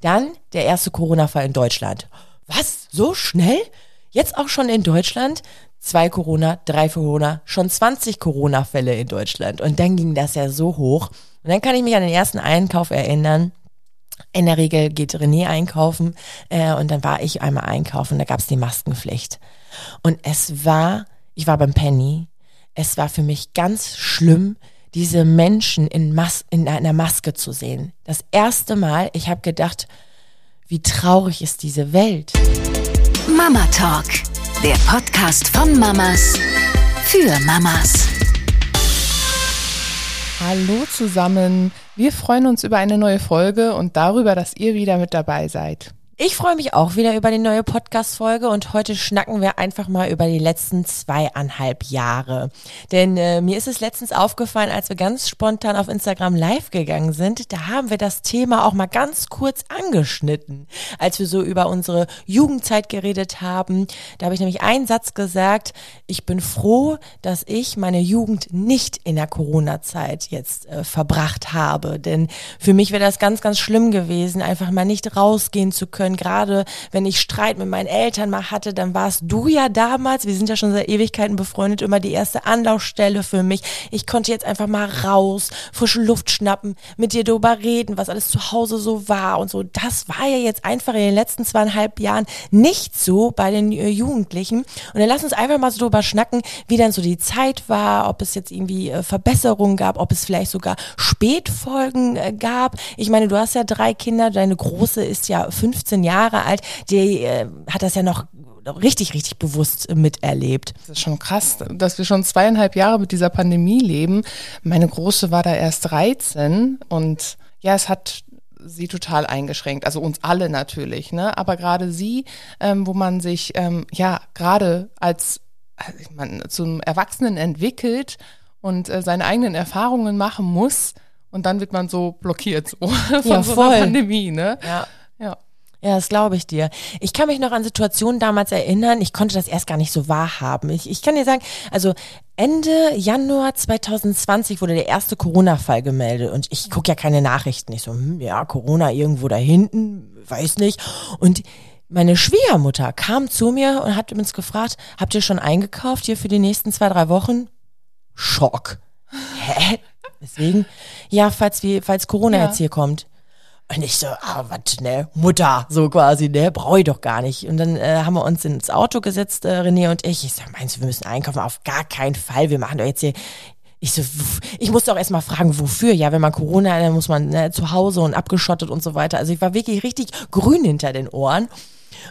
Dann der erste Corona-Fall in Deutschland. Was? So schnell? Jetzt auch schon in Deutschland? Zwei Corona, drei Corona, schon 20 Corona-Fälle in Deutschland. Und dann ging das ja so hoch. Und dann kann ich mich an den ersten Einkauf erinnern. In der Regel geht René einkaufen äh, und dann war ich einmal einkaufen, da gab es die Maskenpflicht. Und es war, ich war beim Penny, es war für mich ganz schlimm, diese Menschen in, Mas in einer Maske zu sehen. Das erste Mal, ich habe gedacht, wie traurig ist diese Welt. Mama Talk, der Podcast von Mamas für Mamas. Hallo zusammen. Wir freuen uns über eine neue Folge und darüber, dass ihr wieder mit dabei seid. Ich freue mich auch wieder über die neue Podcast-Folge und heute schnacken wir einfach mal über die letzten zweieinhalb Jahre. Denn äh, mir ist es letztens aufgefallen, als wir ganz spontan auf Instagram live gegangen sind, da haben wir das Thema auch mal ganz kurz angeschnitten, als wir so über unsere Jugendzeit geredet haben. Da habe ich nämlich einen Satz gesagt, ich bin froh, dass ich meine Jugend nicht in der Corona-Zeit jetzt äh, verbracht habe. Denn für mich wäre das ganz, ganz schlimm gewesen, einfach mal nicht rausgehen zu können können. Gerade wenn ich Streit mit meinen Eltern mal hatte, dann warst du ja damals, wir sind ja schon seit Ewigkeiten befreundet, immer die erste Anlaufstelle für mich. Ich konnte jetzt einfach mal raus, frische Luft schnappen, mit dir darüber reden, was alles zu Hause so war und so. Das war ja jetzt einfach in den letzten zweieinhalb Jahren nicht so bei den äh, Jugendlichen. Und dann lass uns einfach mal so drüber schnacken, wie dann so die Zeit war, ob es jetzt irgendwie äh, Verbesserungen gab, ob es vielleicht sogar Spätfolgen äh, gab. Ich meine, du hast ja drei Kinder, deine große ist ja 15 15 Jahre alt, die äh, hat das ja noch richtig, richtig bewusst miterlebt. Das ist schon krass, dass wir schon zweieinhalb Jahre mit dieser Pandemie leben. Meine Große war da erst 13 und ja, es hat sie total eingeschränkt, also uns alle natürlich, ne? Aber gerade sie, ähm, wo man sich ähm, ja gerade als ich meine, zum Erwachsenen entwickelt und äh, seine eigenen Erfahrungen machen muss und dann wird man so blockiert so, von ja, so einer Pandemie, ne? Ja. Ja. Ja, das glaube ich dir. Ich kann mich noch an Situationen damals erinnern, ich konnte das erst gar nicht so wahrhaben. Ich, ich kann dir sagen, also Ende Januar 2020 wurde der erste Corona-Fall gemeldet und ich gucke ja keine Nachrichten. Ich so, hm, ja, Corona irgendwo da hinten, weiß nicht. Und meine Schwiegermutter kam zu mir und hat uns gefragt, habt ihr schon eingekauft hier für die nächsten zwei, drei Wochen? Schock. Hä? Deswegen, ja, falls, wir, falls Corona ja. jetzt hier kommt. Und ich so, ah, was, ne, Mutter, so quasi, ne, brauche ich doch gar nicht. Und dann äh, haben wir uns ins Auto gesetzt, äh, René und ich. Ich sag, meinst du, wir müssen einkaufen? Auf gar keinen Fall. Wir machen doch jetzt hier ich so, ich musste auch erstmal fragen, wofür? Ja, wenn man Corona, hat, dann muss man ne, zu Hause und abgeschottet und so weiter. Also ich war wirklich richtig grün hinter den Ohren.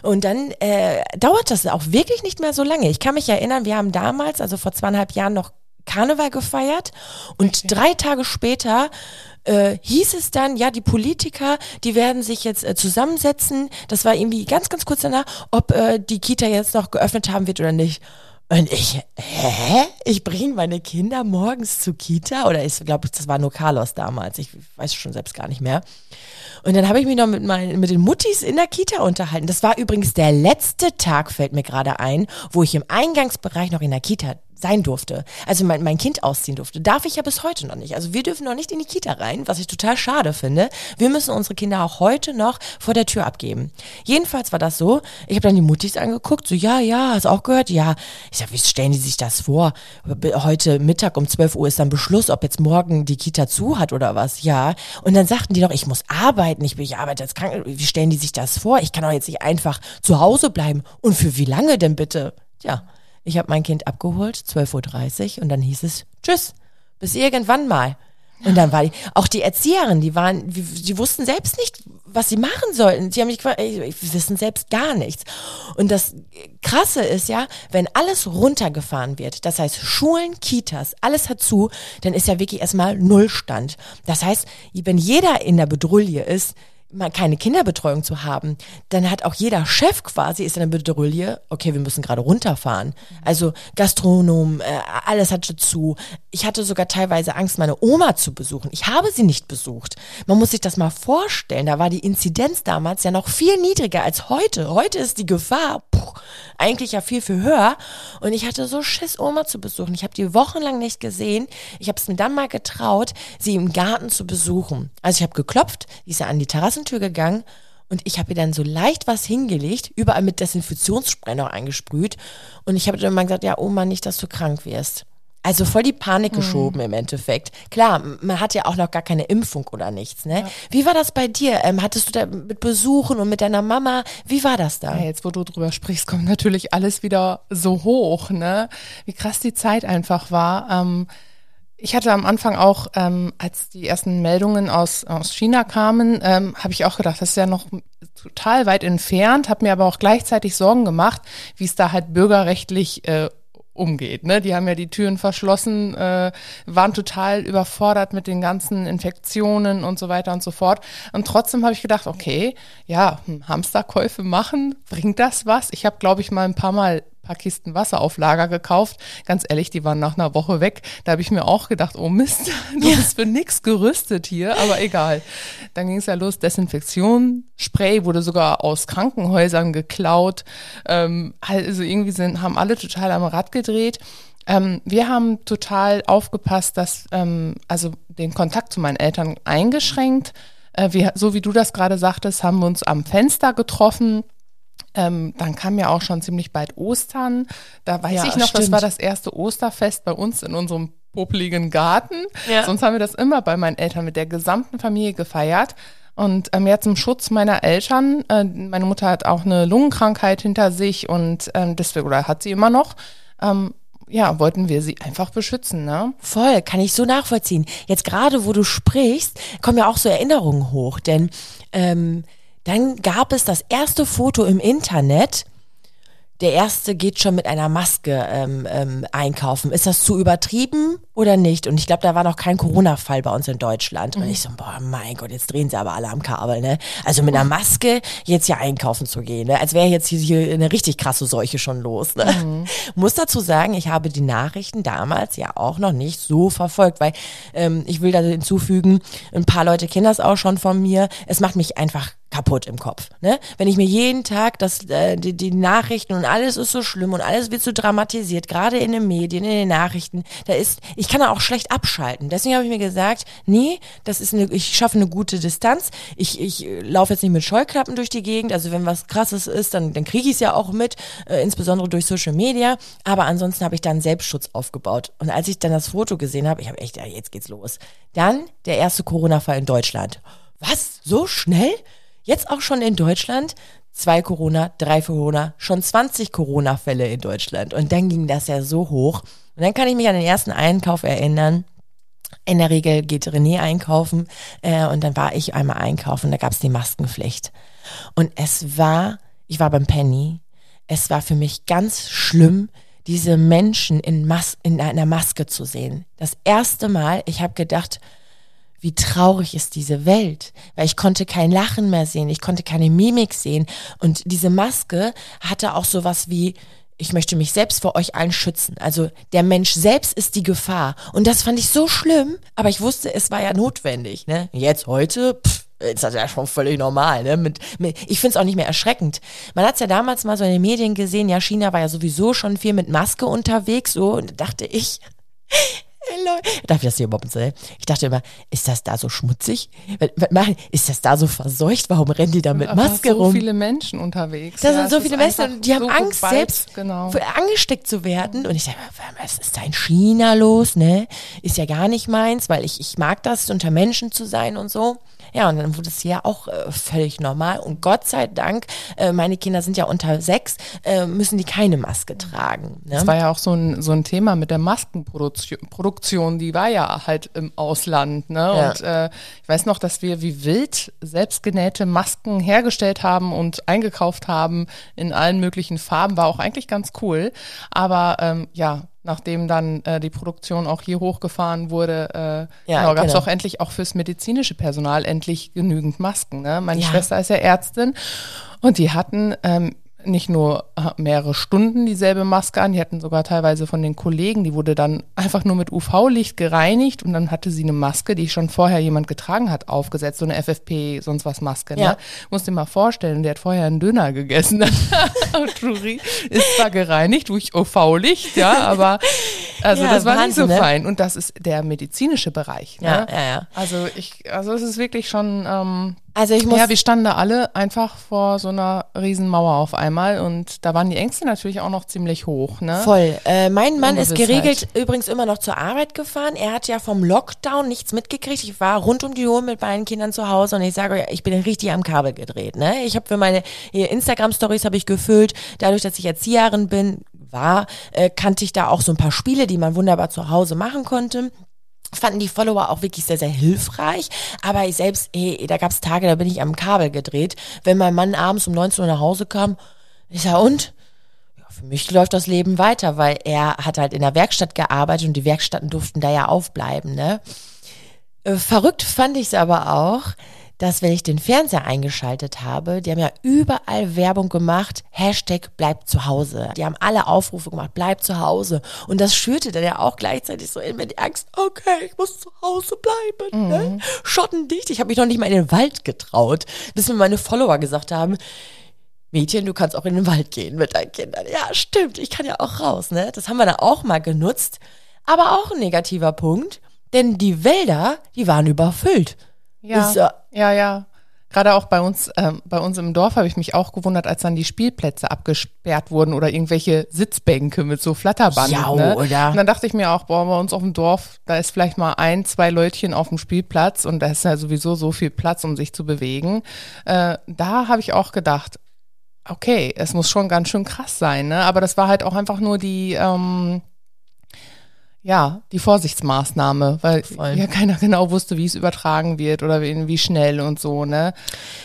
Und dann äh, dauert das auch wirklich nicht mehr so lange. Ich kann mich erinnern, wir haben damals, also vor zweieinhalb Jahren, noch Karneval gefeiert und drei Tage später äh, hieß es dann, ja, die Politiker, die werden sich jetzt äh, zusammensetzen. Das war irgendwie ganz, ganz kurz danach, ob äh, die Kita jetzt noch geöffnet haben wird oder nicht. Und ich, hä? Ich bringe meine Kinder morgens zur Kita? Oder ich glaube, das war nur Carlos damals. Ich weiß schon selbst gar nicht mehr. Und dann habe ich mich noch mit, meinen, mit den Muttis in der Kita unterhalten. Das war übrigens der letzte Tag, fällt mir gerade ein, wo ich im Eingangsbereich noch in der Kita sein durfte, also mein, mein Kind ausziehen durfte. Darf ich ja bis heute noch nicht. Also wir dürfen noch nicht in die Kita rein, was ich total schade finde. Wir müssen unsere Kinder auch heute noch vor der Tür abgeben. Jedenfalls war das so, ich habe dann die Muttis angeguckt, so ja, ja, hast auch gehört? Ja. Ich sag, wie stellen die sich das vor? Heute Mittag um 12 Uhr ist dann Beschluss, ob jetzt morgen die Kita zu hat oder was. Ja. Und dann sagten die doch, ich muss arbeiten, ich bin ich arbeite als krank. Wie stellen die sich das vor? Ich kann doch jetzt nicht einfach zu Hause bleiben. Und für wie lange denn bitte? Ja. Ich habe mein Kind abgeholt, 12.30 Uhr, und dann hieß es, tschüss, bis irgendwann mal. Und dann war die, auch die Erzieherin, die waren, die wussten selbst nicht, was sie machen sollten. Sie haben mich ey, wissen selbst gar nichts. Und das Krasse ist ja, wenn alles runtergefahren wird, das heißt Schulen, Kitas, alles hat zu, dann ist ja wirklich erstmal Nullstand. Das heißt, wenn jeder in der Bedrulle ist, mal keine Kinderbetreuung zu haben, dann hat auch jeder Chef quasi ist in der Bedrulle, okay, wir müssen gerade runterfahren. Also Gastronom, äh, alles hatte zu. Ich hatte sogar teilweise Angst, meine Oma zu besuchen. Ich habe sie nicht besucht. Man muss sich das mal vorstellen. Da war die Inzidenz damals ja noch viel niedriger als heute. Heute ist die Gefahr puh, eigentlich ja viel, viel höher. Und ich hatte so Schiss, Oma zu besuchen. Ich habe die wochenlang nicht gesehen. Ich habe es mir dann mal getraut, sie im Garten zu besuchen. Also ich habe geklopft, die ist ja an die Terrasse Straßentür gegangen Und ich habe ihr dann so leicht was hingelegt, überall mit Desinfektionsspray eingesprüht. Und ich habe dann immer gesagt, ja, Oma, nicht, dass du krank wirst. Also voll die Panik geschoben im Endeffekt. Klar, man hat ja auch noch gar keine Impfung oder nichts, ne? Wie war das bei dir? Ähm, hattest du da mit Besuchen und mit deiner Mama? Wie war das da? Ja, jetzt, wo du drüber sprichst, kommt natürlich alles wieder so hoch, ne? Wie krass die Zeit einfach war. Ähm, ich hatte am Anfang auch, ähm, als die ersten Meldungen aus, aus China kamen, ähm, habe ich auch gedacht, das ist ja noch total weit entfernt, habe mir aber auch gleichzeitig Sorgen gemacht, wie es da halt bürgerrechtlich äh, umgeht. Ne? Die haben ja die Türen verschlossen, äh, waren total überfordert mit den ganzen Infektionen und so weiter und so fort. Und trotzdem habe ich gedacht, okay, ja, hm, Hamsterkäufe machen, bringt das was? Ich habe, glaube ich, mal ein paar Mal paar Kisten Wasser auf Lager gekauft. Ganz ehrlich, die waren nach einer Woche weg. Da habe ich mir auch gedacht, oh Mist, du bist für nix gerüstet hier, aber egal. Dann ging es ja los, Desinfektion, Spray wurde sogar aus Krankenhäusern geklaut. Ähm, also irgendwie sind, haben alle total am Rad gedreht. Ähm, wir haben total aufgepasst, dass, ähm, also den Kontakt zu meinen Eltern eingeschränkt. Äh, wir, so wie du das gerade sagtest, haben wir uns am Fenster getroffen. Ähm, dann kam ja auch schon ziemlich bald Ostern. Da weiß Ja, ich noch, das stimmt. war das erste Osterfest bei uns in unserem popligen Garten. Ja. Sonst haben wir das immer bei meinen Eltern mit der gesamten Familie gefeiert. Und ähm, ja, zum Schutz meiner Eltern, äh, meine Mutter hat auch eine Lungenkrankheit hinter sich und ähm, deswegen, oder hat sie immer noch, ähm, ja, wollten wir sie einfach beschützen, ne? Voll, kann ich so nachvollziehen. Jetzt gerade, wo du sprichst, kommen ja auch so Erinnerungen hoch, denn ähm, dann gab es das erste Foto im Internet. Der erste geht schon mit einer Maske ähm, ähm, einkaufen. Ist das zu übertrieben oder nicht? Und ich glaube, da war noch kein Corona-Fall bei uns in Deutschland. Und ich so, boah, mein Gott, jetzt drehen sie aber alle am Kabel, ne? Also mit einer Maske jetzt ja einkaufen zu gehen, ne? Als wäre jetzt hier, hier eine richtig krasse Seuche schon los, ne? Muss dazu sagen, ich habe die Nachrichten damals ja auch noch nicht so verfolgt, weil ähm, ich will da hinzufügen, ein paar Leute kennen das auch schon von mir. Es macht mich einfach kaputt im Kopf. Ne? Wenn ich mir jeden Tag das, äh, die, die Nachrichten und alles ist so schlimm und alles wird so dramatisiert, gerade in den Medien, in den Nachrichten, da ist, ich kann da auch schlecht abschalten. Deswegen habe ich mir gesagt, nee, das ist eine, ich schaffe eine gute Distanz. Ich, ich äh, laufe jetzt nicht mit Scheuklappen durch die Gegend. Also wenn was krasses ist, dann, dann kriege ich es ja auch mit, äh, insbesondere durch Social Media. Aber ansonsten habe ich dann Selbstschutz aufgebaut. Und als ich dann das Foto gesehen habe, ich habe echt, ja, jetzt geht's los. Dann der erste Corona-Fall in Deutschland. Was? So schnell? Jetzt auch schon in Deutschland? Zwei Corona, drei Corona, schon 20 Corona-Fälle in Deutschland. Und dann ging das ja so hoch. Und dann kann ich mich an den ersten Einkauf erinnern. In der Regel geht René einkaufen äh, und dann war ich einmal einkaufen, da gab es die Maskenpflicht. Und es war, ich war beim Penny, es war für mich ganz schlimm, diese Menschen in, Mas in einer Maske zu sehen. Das erste Mal, ich habe gedacht, wie traurig ist diese Welt, weil ich konnte kein Lachen mehr sehen, ich konnte keine Mimik sehen und diese Maske hatte auch sowas wie ich möchte mich selbst vor euch allen schützen. Also der Mensch selbst ist die Gefahr und das fand ich so schlimm, aber ich wusste, es war ja notwendig, ne? Jetzt heute pff, ist das ja schon völlig normal, ne? Mit, mit, ich finde es auch nicht mehr erschreckend. Man hat es ja damals mal so in den Medien gesehen, ja, China war ja sowieso schon viel mit Maske unterwegs, so, und da dachte ich, Leute. Darf ich das hier überhaupt erzählen? Ich dachte immer, ist das da so schmutzig? Ist das da so verseucht? Warum rennen die da mit Aber Maske so rum? viele Menschen unterwegs. Da Ja, sind so viele Menschen, und die haben so Angst, geweiht, selbst genau. angesteckt zu werden. Und ich sage, was ist da in China los, ne? Ist ja gar nicht meins, weil ich, ich mag das, unter Menschen zu sein und so. Ja, und dann wurde es hier auch äh, völlig normal. Und Gott sei Dank, äh, meine Kinder sind ja unter sechs, äh, müssen die keine Maske tragen. Ne? Das war ja auch so ein, so ein Thema mit der Maskenproduktion, Produktion, die war ja halt im Ausland, ne? Ja. Und äh, ich weiß noch, dass wir wie wild selbstgenähte Masken hergestellt haben und eingekauft haben in allen möglichen Farben, war auch eigentlich ganz cool. Aber ähm, ja, nachdem dann äh, die Produktion auch hier hochgefahren wurde, äh, Ja, genau, gab es genau. auch endlich auch fürs medizinische Personal endlich genügend Masken. Ne? Meine Ja. Schwester ist ja Ärztin und die hatten ähm, nicht nur äh, mehrere Stunden dieselbe Maske an, die hatten sogar teilweise von den Kollegen, die wurde dann einfach nur mit UV-Licht gereinigt und dann hatte sie eine Maske, die schon vorher jemand getragen hat, aufgesetzt, so eine FFP, sonst was Maske. Ne? Ja. Musst dir mal vorstellen, der hat vorher einen Döner gegessen. Truri ist zwar gereinigt durch UV-Licht, ja, aber also Ja, das war nicht so Wahnsinn, ne? fein. Und das ist der medizinische Bereich. Ne? Ja, ja, ja. Also ich, also es ist wirklich schon ähm, Also ich muss Ja, wir standen da alle einfach vor so einer riesen Mauer auf einmal und da waren die Ängste natürlich auch noch ziemlich hoch, ne? Voll. Äh, mein Mann ist geregelt übrigens immer noch zur Arbeit gefahren. Er hat ja vom Lockdown nichts mitgekriegt. Ich war rund um die Uhr mit meinen Kindern zu Hause und ich sage euch, ich bin richtig am Kabel gedreht. Ne? Ich habe für meine Instagram-Stories habe ich gefüllt. Dadurch, dass ich Erzieherin bin, war, äh, kannte ich da auch so ein paar Spiele, die man wunderbar zu Hause machen konnte fanden die Follower auch wirklich sehr, sehr hilfreich. Aber ich selbst, hey, da gab's Tage, da bin ich am Kabel gedreht. Wenn mein Mann abends um 19 Uhr nach Hause kam, ich sag, und? Für mich läuft das Leben weiter, weil er hat halt in der Werkstatt gearbeitet und die Werkstätten durften da ja aufbleiben, ne? Äh, Verrückt fand ich es aber auch, dass wenn ich den Fernseher eingeschaltet habe, die haben ja überall Werbung gemacht, Hashtag bleibt zu Hause. Die haben alle Aufrufe gemacht, bleibt zu Hause. Und das schürte dann ja auch gleichzeitig so in mir die Angst, okay, ich muss zu Hause bleiben. Ne? Schottendicht. Ich habe mich noch nicht mal in den Wald getraut, bis mir meine Follower gesagt haben, Mädchen, du kannst auch in den Wald gehen mit deinen Kindern. Ja, stimmt, ich kann ja auch raus, ne? Das haben wir dann auch mal genutzt. Aber auch ein negativer Punkt, denn die Wälder, die waren überfüllt. Ja, Ist, äh, ja, ja. Gerade auch bei uns, ähm, bei uns im Dorf habe ich mich auch gewundert, als dann die Spielplätze abgesperrt wurden oder irgendwelche Sitzbänke mit so Flatterband. Ja, ne? oder? Und dann dachte ich mir auch, boah, bei uns auf dem Dorf, da ist vielleicht mal ein, zwei Leutchen auf dem Spielplatz und da ist ja sowieso so viel Platz, um sich zu bewegen. Äh, da habe ich auch gedacht, okay, es muss schon ganz schön krass sein, ne? Aber das war halt auch einfach nur die, ähm, ja, die Vorsichtsmaßnahme, weil Voll. ja keiner genau wusste, wie es übertragen wird oder wie, wie schnell und so, ne?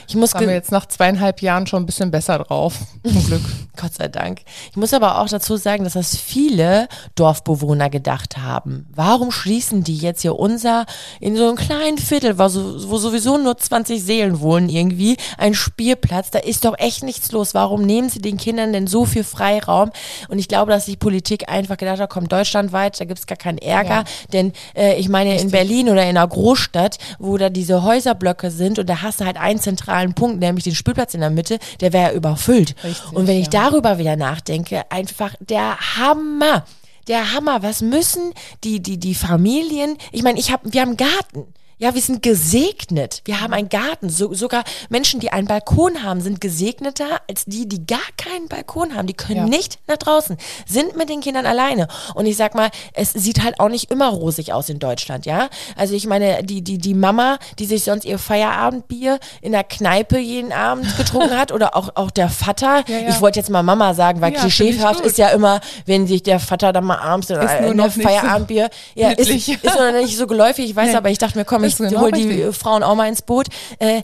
Ich muss wir jetzt nach zweieinhalb Jahren schon ein bisschen besser drauf, zum Glück. Gott sei Dank. Ich muss aber auch dazu sagen, dass das viele Dorfbewohner gedacht haben. Warum schließen die jetzt hier unser, in so einem kleinen Viertel, wo, wo sowieso nur 20 Seelen wohnen irgendwie, ein Spielplatz, da ist doch echt nichts los. Warum nehmen sie den Kindern denn so viel Freiraum? Und ich glaube, dass die Politik einfach gedacht hat, komm, deutschlandweit, da gibt's gar keinen Ärger. Ja. Denn äh, ich meine, in Berlin oder in einer Großstadt, wo da diese Häuserblöcke sind und da hast du halt einen zentralen Punkt, nämlich den Spielplatz in der Mitte, der wäre ja überfüllt. Richtig, und wenn ich ja. darüber wieder nachdenke, einfach der Hammer. Der Hammer. Was müssen die, die, die Familien? Ich meine, ich hab, wir haben einen Garten. Ja, wir sind gesegnet. Wir haben einen Garten. So, sogar Menschen, die einen Balkon haben, sind gesegneter als die, die gar keinen Balkon haben. Die können Ja. nicht nach draußen, sind mit den Kindern alleine. Und ich sag mal, es sieht halt auch nicht immer rosig aus in Deutschland, ja. Also ich meine, die, die, die Mama, die sich sonst ihr Feierabendbier in der Kneipe jeden Abend getrunken hat, oder auch, auch der Vater. Ja, ja. Ich wollte jetzt mal Mama sagen, weil klischeehaft ist ja immer, wenn sich der Vater dann mal abends in, in der nicht so Feierabendbier, ja, ist, ist noch nicht so geläufig, ich weiß, Nee. aber ich dachte mir, komm, ich Ist genau hol die richtig. Frauen auch mal ins Boot. Äh,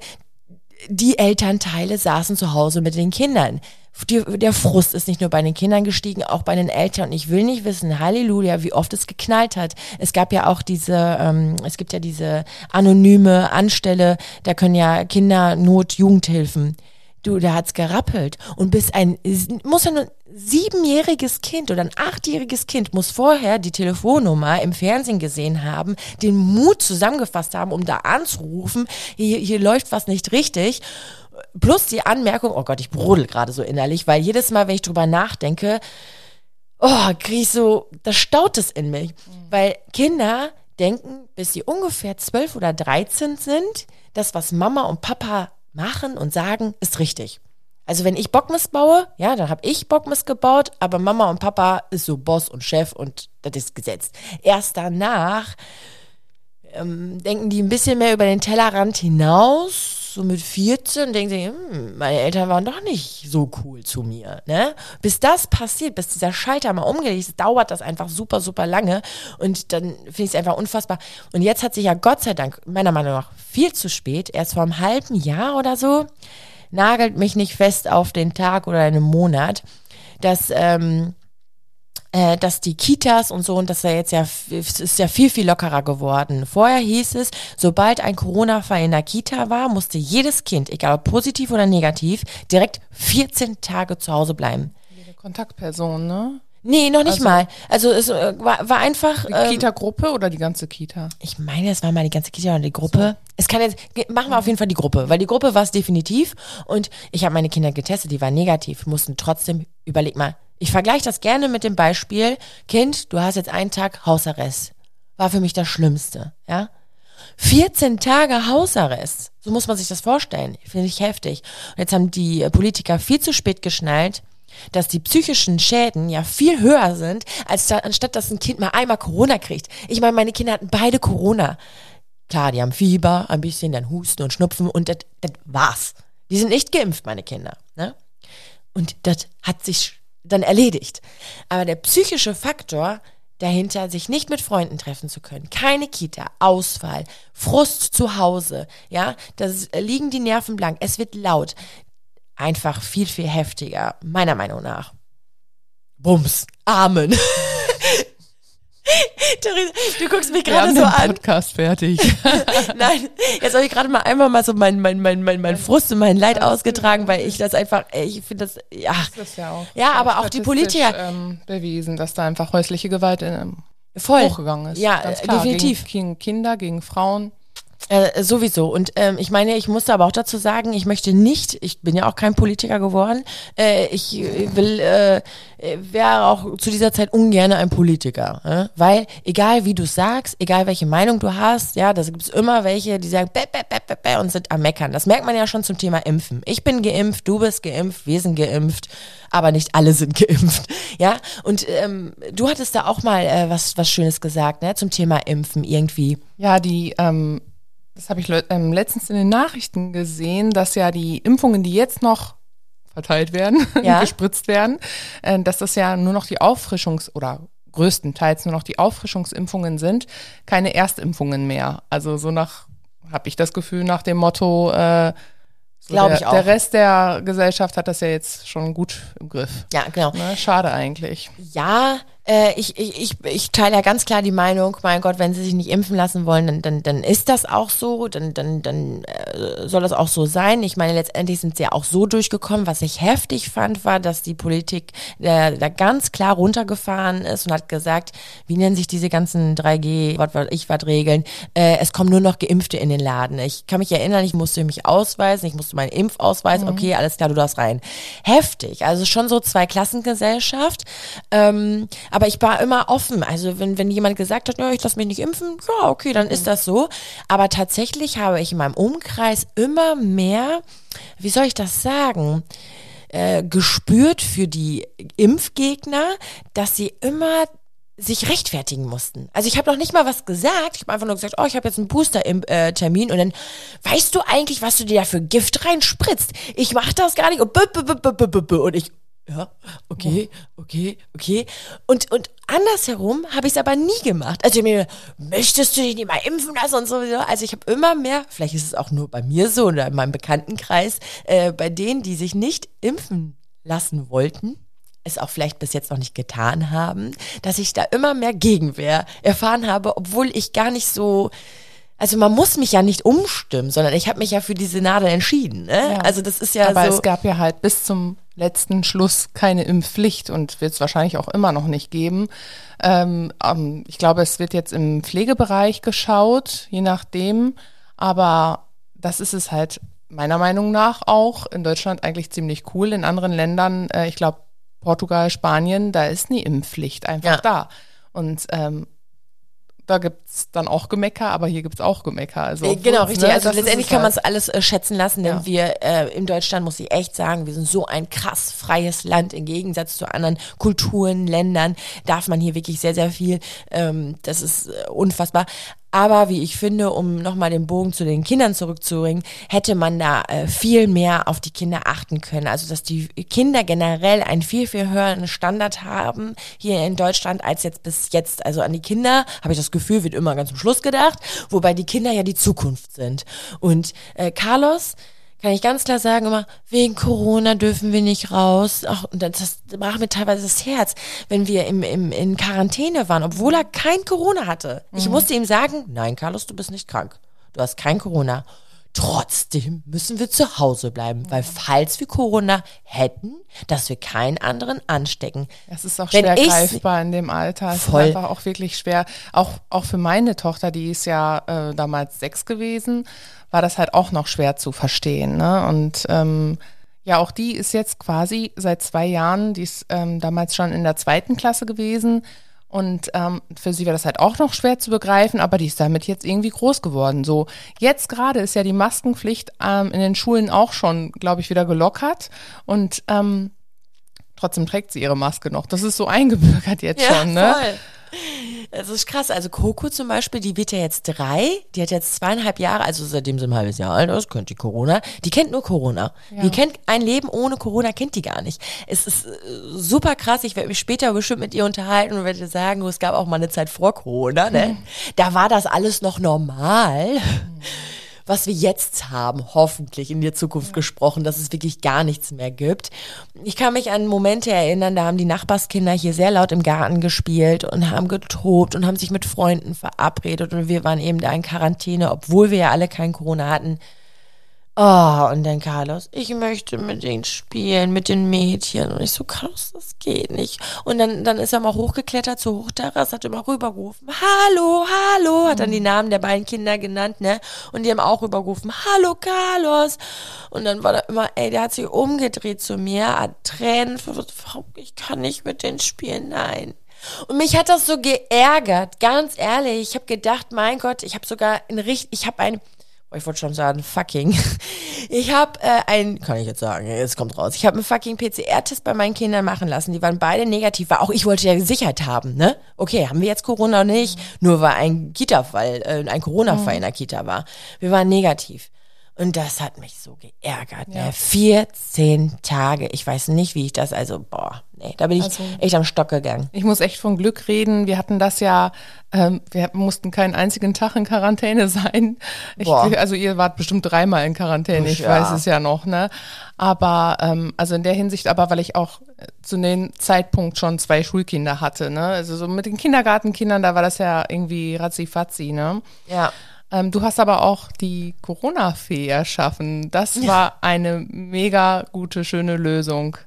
die Elternteile saßen zu Hause mit den Kindern. Die, der Frust ist nicht nur bei den Kindern gestiegen, auch bei den Eltern. Und ich will nicht wissen, Halleluja, wie oft es geknallt hat. Es gab ja auch diese, ähm, es gibt ja diese anonyme Anstelle, da können ja Kinder Not Jugendhilfen. Du, da hat's gerappelt. Und bis ein, muss ja nur ein siebenjähriges Kind oder ein achtjähriges Kind muss vorher die Telefonnummer im Fernsehen gesehen haben, den Mut zusammengefasst haben, um da anzurufen, hier, hier läuft was nicht richtig. Plus die Anmerkung, oh Gott, ich brodel gerade so innerlich, weil jedes Mal, wenn ich drüber nachdenke, oh, krieg ich so, das staut es in mich. Weil Kinder denken, bis sie ungefähr zwölf oder dreizehn sind, das, was Mama und Papa machen und sagen, ist richtig. Also wenn ich Bockmist baue, ja, dann habe ich Bockmist gebaut, aber Mama und Papa ist so Boss und Chef und das ist gesetzt. Erst danach ähm, denken die ein bisschen mehr über den Tellerrand hinaus, so mit 14, denken sie, hm, meine Eltern waren doch nicht so cool zu mir. Ne? Bis das passiert, bis dieser Schalter mal umgelegt ist, dauert das einfach super, super lange. Und dann finde ich es einfach unfassbar. Und jetzt hat sich ja Gott sei Dank, meiner Meinung nach, viel zu spät, erst vor einem halben Jahr oder so, nagelt mich nicht fest auf den Tag oder einen Monat, dass ähm, äh, dass die Kitas und so und das ist ja jetzt ja ist ja viel viel lockerer geworden. Vorher hieß es, sobald ein Corona-Fall in der Kita war, musste jedes Kind, egal ob positiv oder negativ, direkt 14 Tage zu Hause bleiben. Kontaktperson, ne? Nee, noch nicht Also- mal. Also es äh, war, war einfach. Die ähm, Kita-Gruppe oder die ganze Kita? ich meine, es war mal die ganze Kita oder die Gruppe. Es kann jetzt, machen wir auf jeden Fall die Gruppe, weil die Gruppe war es definitiv. Und ich habe meine Kinder getestet, die waren negativ, mussten trotzdem, überleg mal, ich vergleiche das gerne mit dem Beispiel, Kind, du hast jetzt einen Tag Hausarrest. War für mich das Schlimmste, ja. 14 Tage Hausarrest. So muss man sich das vorstellen. Finde ich heftig. Und jetzt haben die Politiker viel zu spät geschnallt, dass die psychischen Schäden ja viel höher sind, als da, anstatt dass ein Kind mal einmal Corona kriegt. Ich meine, meine Kinder hatten beide Corona. Klar, die haben Fieber, ein bisschen, dann Husten und Schnupfen und das war's. Die sind nicht geimpft, meine Kinder. Ne? Und das hat sich dann erledigt. Aber der psychische Faktor dahinter, sich nicht mit Freunden treffen zu können, keine Kita, Ausfall, Frust zu Hause, ja, da liegen die Nerven blank, es wird laut, einfach viel, viel heftiger, meiner Meinung nach. Bums, Amen. Theresa, du guckst mich gerade so an. Podcast fertig. Nein, jetzt habe ich gerade mal einmal mal so mein, mein, mein, mein, mein Frust und mein Leid ausgetragen, weil ich das einfach, ich finde das, ja. Das ist ja auch. Ja, aber auch die Politiker. Ähm, bewiesen, dass da einfach häusliche Gewalt in, ähm, Voll. hochgegangen ist. Ja, definitiv. Gegen, gegen Kinder, gegen Frauen. Äh, sowieso. Und ähm, ich meine, ich musste aber auch dazu sagen, ich möchte nicht, ich bin ja auch kein Politiker geworden, äh, ich will, äh, wäre auch zu dieser Zeit ungern ein Politiker. Äh? Weil, egal wie du sagst, egal welche Meinung du hast, ja, da gibt es immer welche, die sagen, bäh, bäh, bäh, bäh, bäh, und sind am Meckern. Das merkt man ja schon zum Thema Impfen. Ich bin geimpft, du bist geimpft, wir sind geimpft, aber nicht alle sind geimpft. Ja, und ähm, du hattest da auch mal äh, was, was Schönes gesagt, ne, zum Thema Impfen irgendwie. Ja, die, ähm, das habe ich ähm, letztens in den Nachrichten gesehen, dass ja die Impfungen, die jetzt noch verteilt werden, Ja. gespritzt werden, äh, dass das ja nur noch die Auffrischungs- oder größtenteils nur noch die Auffrischungsimpfungen sind, keine Erstimpfungen mehr. Also so nach, habe ich das Gefühl, nach dem Motto, äh, so Glaub der, ich auch. Der Rest der Gesellschaft hat das ja jetzt schon gut im Griff. Ja, genau. Ne? Schade eigentlich. Ja, äh, ich, ich, ich, ich teile ja ganz klar die Meinung, mein Gott, wenn sie sich nicht impfen lassen wollen, dann, dann, dann ist das auch so, dann, dann, dann äh, soll das auch so sein. Ich meine, letztendlich sind sie ja auch so durchgekommen. Was ich heftig fand, war, dass die Politik äh, da ganz klar runtergefahren ist und hat gesagt, wie nennen sich diese ganzen 3G, was weiß ich was Regeln, äh, es kommen nur noch Geimpfte in den Laden. Ich kann mich erinnern, ich musste mich ausweisen, ich musste meinen Impfausweis, okay, alles klar, du darfst rein. Heftig, also schon so zwei Klassengesellschaft. Ähm, aber ich war immer offen. Also wenn, wenn jemand gesagt hat, ja, ich lasse mich nicht impfen, ja, okay, dann ist das so. Aber tatsächlich habe ich in meinem Umkreis immer mehr, wie soll ich das sagen, äh, gespürt für die Impfgegner, dass sie immer sich rechtfertigen mussten. Also ich habe noch nicht mal was gesagt. Ich habe einfach nur gesagt, oh, ich habe jetzt einen Booster-Termin und dann weißt du eigentlich, was du dir da für Gift reinspritzt? Ich mache das gar nicht und ich ja, okay, okay, okay. Und, und andersherum habe ich es aber nie gemacht. Also mir, möchtest du dich nicht mal impfen lassen und so. Also ich habe immer mehr, vielleicht ist es auch nur bei mir so oder in meinem Bekanntenkreis, äh, bei denen, die sich nicht impfen lassen wollten, es auch vielleicht bis jetzt noch nicht getan haben, dass ich da immer mehr Gegenwehr erfahren habe, obwohl ich gar nicht so, also man muss mich ja nicht umstimmen, sondern ich habe mich ja für diese Nadel entschieden. Ne? Ja. Also das ist ja Aber so. es gab ja halt bis zum letzten Schluss keine Impfpflicht und wird es wahrscheinlich auch immer noch nicht geben. Ähm, ähm, ich glaube, es wird jetzt im Pflegebereich geschaut, je nachdem. Aber das ist es halt meiner Meinung nach auch in Deutschland eigentlich ziemlich cool. In anderen Ländern, äh, ich glaube Portugal, Spanien, da ist eine Impfpflicht einfach Ja. da. Und ähm, da gibt's dann auch Gemecker, aber hier gibt's auch Gemecker. Also, Äh, Genau, richtig. ne, also das letztendlich es kann man halt. es alles äh, schätzen lassen, denn Ja. wir äh, in Deutschland, muss ich echt sagen, wir sind so ein krass freies Land im Gegensatz zu anderen Kulturen, Ländern, darf man hier wirklich sehr, sehr viel. Ähm, das ist äh, unfassbar. Aber wie ich finde, um nochmal den Bogen zu den Kindern zurückzubringen, hätte man da äh, viel mehr auf die Kinder achten können. Also, dass die Kinder generell einen viel, viel höheren Standard haben hier in Deutschland als jetzt bis jetzt. Also an die Kinder, habe ich das Gefühl, wird immer ganz zum Schluss gedacht, wobei die Kinder ja die Zukunft sind. Und äh, Carlos, kann ich ganz klar sagen, immer, wegen Corona dürfen wir nicht raus. Ach, und das, das brach mir teilweise das Herz, wenn wir im, im, in Quarantäne waren, obwohl er kein Corona hatte. Ich musste ihm sagen, nein, Carlos, du bist nicht krank. Du hast kein Corona. Trotzdem müssen wir zu Hause bleiben, weil falls wir Corona hätten, dass wir keinen anderen anstecken. Es ist auch Wenn schwer greifbar in dem Alter. Es Voll. ist einfach auch wirklich schwer. Auch, auch für meine Tochter, die ist ja äh, damals sechs gewesen, war das halt auch noch schwer zu verstehen. Ne? Und ähm, ja, auch die ist jetzt quasi seit zwei Jahren, die ist ähm, damals schon in der zweiten Klasse gewesen. Und ähm, für sie war das halt auch noch schwer zu begreifen, aber die ist damit jetzt irgendwie groß geworden. So, jetzt gerade ist ja die Maskenpflicht ähm, in den Schulen auch schon, glaube ich, wieder gelockert. Und ähm, trotzdem trägt sie ihre Maske noch. Das ist so eingebürgert jetzt Ja, schon, ne? voll. Das ist krass. Also Coco zum Beispiel, die wird ja jetzt drei, die hat jetzt zweieinhalb Jahre, also seitdem sie ein halbes Jahr alt ist, kennt die Corona. Die kennt nur Corona. Die kennt ein Leben ohne Corona, kennt die gar nicht. Es ist äh, super krass. Ich werde mich später bestimmt mit ihr unterhalten und werde sagen, es gab auch mal eine Zeit vor Corona, ne? Da war das alles noch normal. Was wir jetzt haben, hoffentlich in der Zukunft gesprochen, dass es wirklich gar nichts mehr gibt. Ich kann mich an Momente erinnern, da haben die Nachbarskinder hier sehr laut im Garten gespielt und haben getobt und haben sich mit Freunden verabredet und wir waren eben da in Quarantäne, obwohl wir ja alle kein Corona hatten. Oh, und dann Carlos, ich möchte mit denen spielen, mit den Mädchen. Und ich so, Carlos, das geht nicht. Und dann, dann ist er mal hochgeklettert zur Hochterrasse, hat immer rübergerufen, hallo, hallo, hat dann die Namen der beiden Kinder genannt, ne? Und die haben auch rübergerufen, hallo, Carlos. Und dann war da immer, ey, der hat sich umgedreht zu mir, hat Tränen, ich kann nicht mit denen spielen, nein. Und mich hat das so geärgert, ganz ehrlich. Ich habe gedacht, mein Gott, ich habe sogar ein richtig, ich habe ein, ich wollte schon sagen, fucking. Ich habe äh, ein, kann ich jetzt sagen, jetzt kommt raus. Ich habe einen fucking PCR-Test bei meinen Kindern machen lassen. Die waren beide negativ, weil auch ich wollte ja Sicherheit haben, ne? Okay, haben wir jetzt Corona oder nicht? Nur weil ein Kita-Fall, äh, ein Corona-Fall in der Kita war. Wir waren negativ. Und das hat mich so geärgert. Ne? 14 Tage. Ich weiß nicht, wie ich das, also, boah, nee, da bin ich Also- echt am Stock gegangen. Ich muss echt von Glück reden. Wir hatten das ja, ähm, wir mussten keinen einzigen Tag in Quarantäne sein. Ich, also ihr wart bestimmt dreimal in Quarantäne, ich Ja. weiß es ja noch, ne? Aber ähm, also in der Hinsicht, aber weil ich auch zu dem Zeitpunkt schon zwei Schulkinder hatte, ne? Also so mit den Kindergartenkindern, da war das ja irgendwie ratzi-fatzi, ne? Ja. Ähm, du hast aber auch die Corona-Fee erschaffen. Das war eine mega gute, schöne Lösung.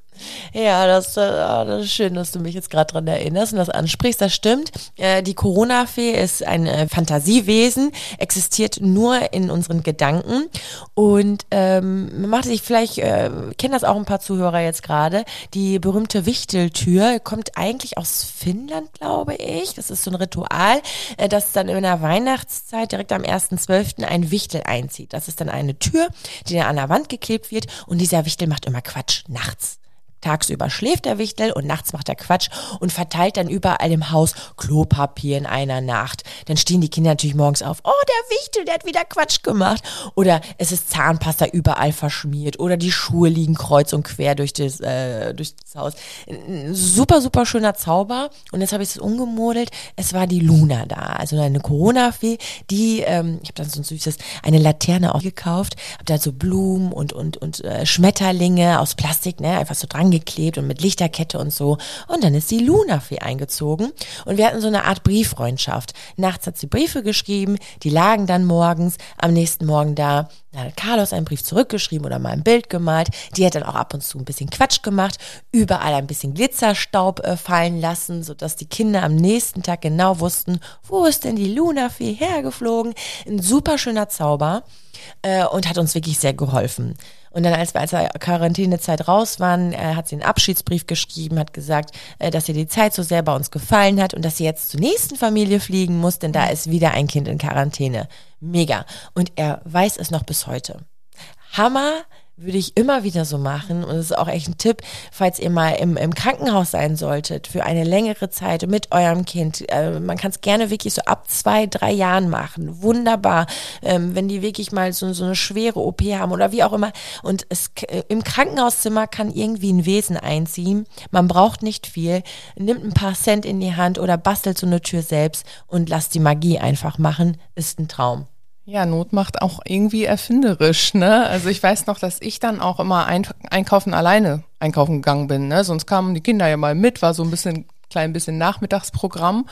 Ja, das, äh, ah, das ist schön, dass du mich jetzt gerade dran erinnerst und das ansprichst. Das stimmt. Äh, die Corona-Fee ist ein äh, Fantasiewesen, existiert nur in unseren Gedanken und ähm, macht sich vielleicht, äh, kennen das auch ein paar Zuhörer jetzt gerade, die berühmte Wichteltür kommt eigentlich aus Finnland, glaube ich. Das ist so ein Ritual, dass dann in der Weihnachtszeit direkt am 1.12. ein Wichtel einzieht. Das ist dann eine Tür, die dann an der Wand geklebt wird und dieser Wichtel macht immer Quatsch nachts. Tagsüber schläft der Wichtel und nachts macht er Quatsch und verteilt dann überall im Haus Klopapier in einer Nacht. Dann stehen die Kinder natürlich morgens auf. Oh, der Wichtel, der hat wieder Quatsch gemacht. Oder es ist Zahnpasta überall verschmiert. Oder die Schuhe liegen kreuz und quer durch das, äh, durch das Haus. Super, super schöner Zauber. Und jetzt habe ich es umgemodelt. Es war die Luna da. Also eine Corona-Fee, die, ähm, ich habe dann so ein süßes, eine Laterne auch gekauft. Habe da so Blumen und, und, und äh, Schmetterlinge aus Plastik, ne, einfach so dran geklebt und mit Lichterkette und so. Und dann ist die Luna-Fee eingezogen. Und wir hatten so eine Art Brieffreundschaft. Nachts hat sie Briefe geschrieben, die lagen dann morgens, am nächsten Morgen da. Dann hat Carlos einen Brief zurückgeschrieben oder mal ein Bild gemalt. Die hat dann auch ab und zu ein bisschen Quatsch gemacht, überall ein bisschen Glitzerstaub äh, fallen lassen, sodass die Kinder am nächsten Tag genau wussten, wo ist denn die Luna-Fee hergeflogen. Ein super schöner Zauber äh, und hat uns wirklich sehr geholfen. Und dann, als wir aus der Quarantänezeit raus waren, äh, hat sie einen Abschiedsbrief geschrieben, hat gesagt, äh, dass ihr die Zeit so sehr bei uns gefallen hat und dass sie jetzt zur nächsten Familie fliegen muss, denn da ist wieder ein Kind in Quarantäne. Mega. Und er weiß es noch bis heute. Hammer würde ich immer wieder so machen. Und es ist auch echt ein Tipp, falls ihr mal im, im Krankenhaus sein solltet, für eine längere Zeit mit eurem Kind. Äh, man kann es gerne wirklich so ab zwei, drei Jahren machen. Wunderbar. Ähm, wenn die wirklich mal so, so eine schwere OP haben oder wie auch immer. Und es, äh, im Krankenhauszimmer kann irgendwie ein Wesen einziehen. Man braucht nicht viel. Nimmt ein paar Cent in die Hand oder bastelt so eine Tür selbst und lasst die Magie einfach machen. Ist ein Traum. Ja, Not macht auch irgendwie erfinderisch, ne? Also ich weiß noch, dass ich dann auch immer ein, einkaufen alleine einkaufen gegangen bin, ne? Sonst kamen die Kinder ja mal mit, war so ein bisschen klein bisschen Nachmittagsprogramm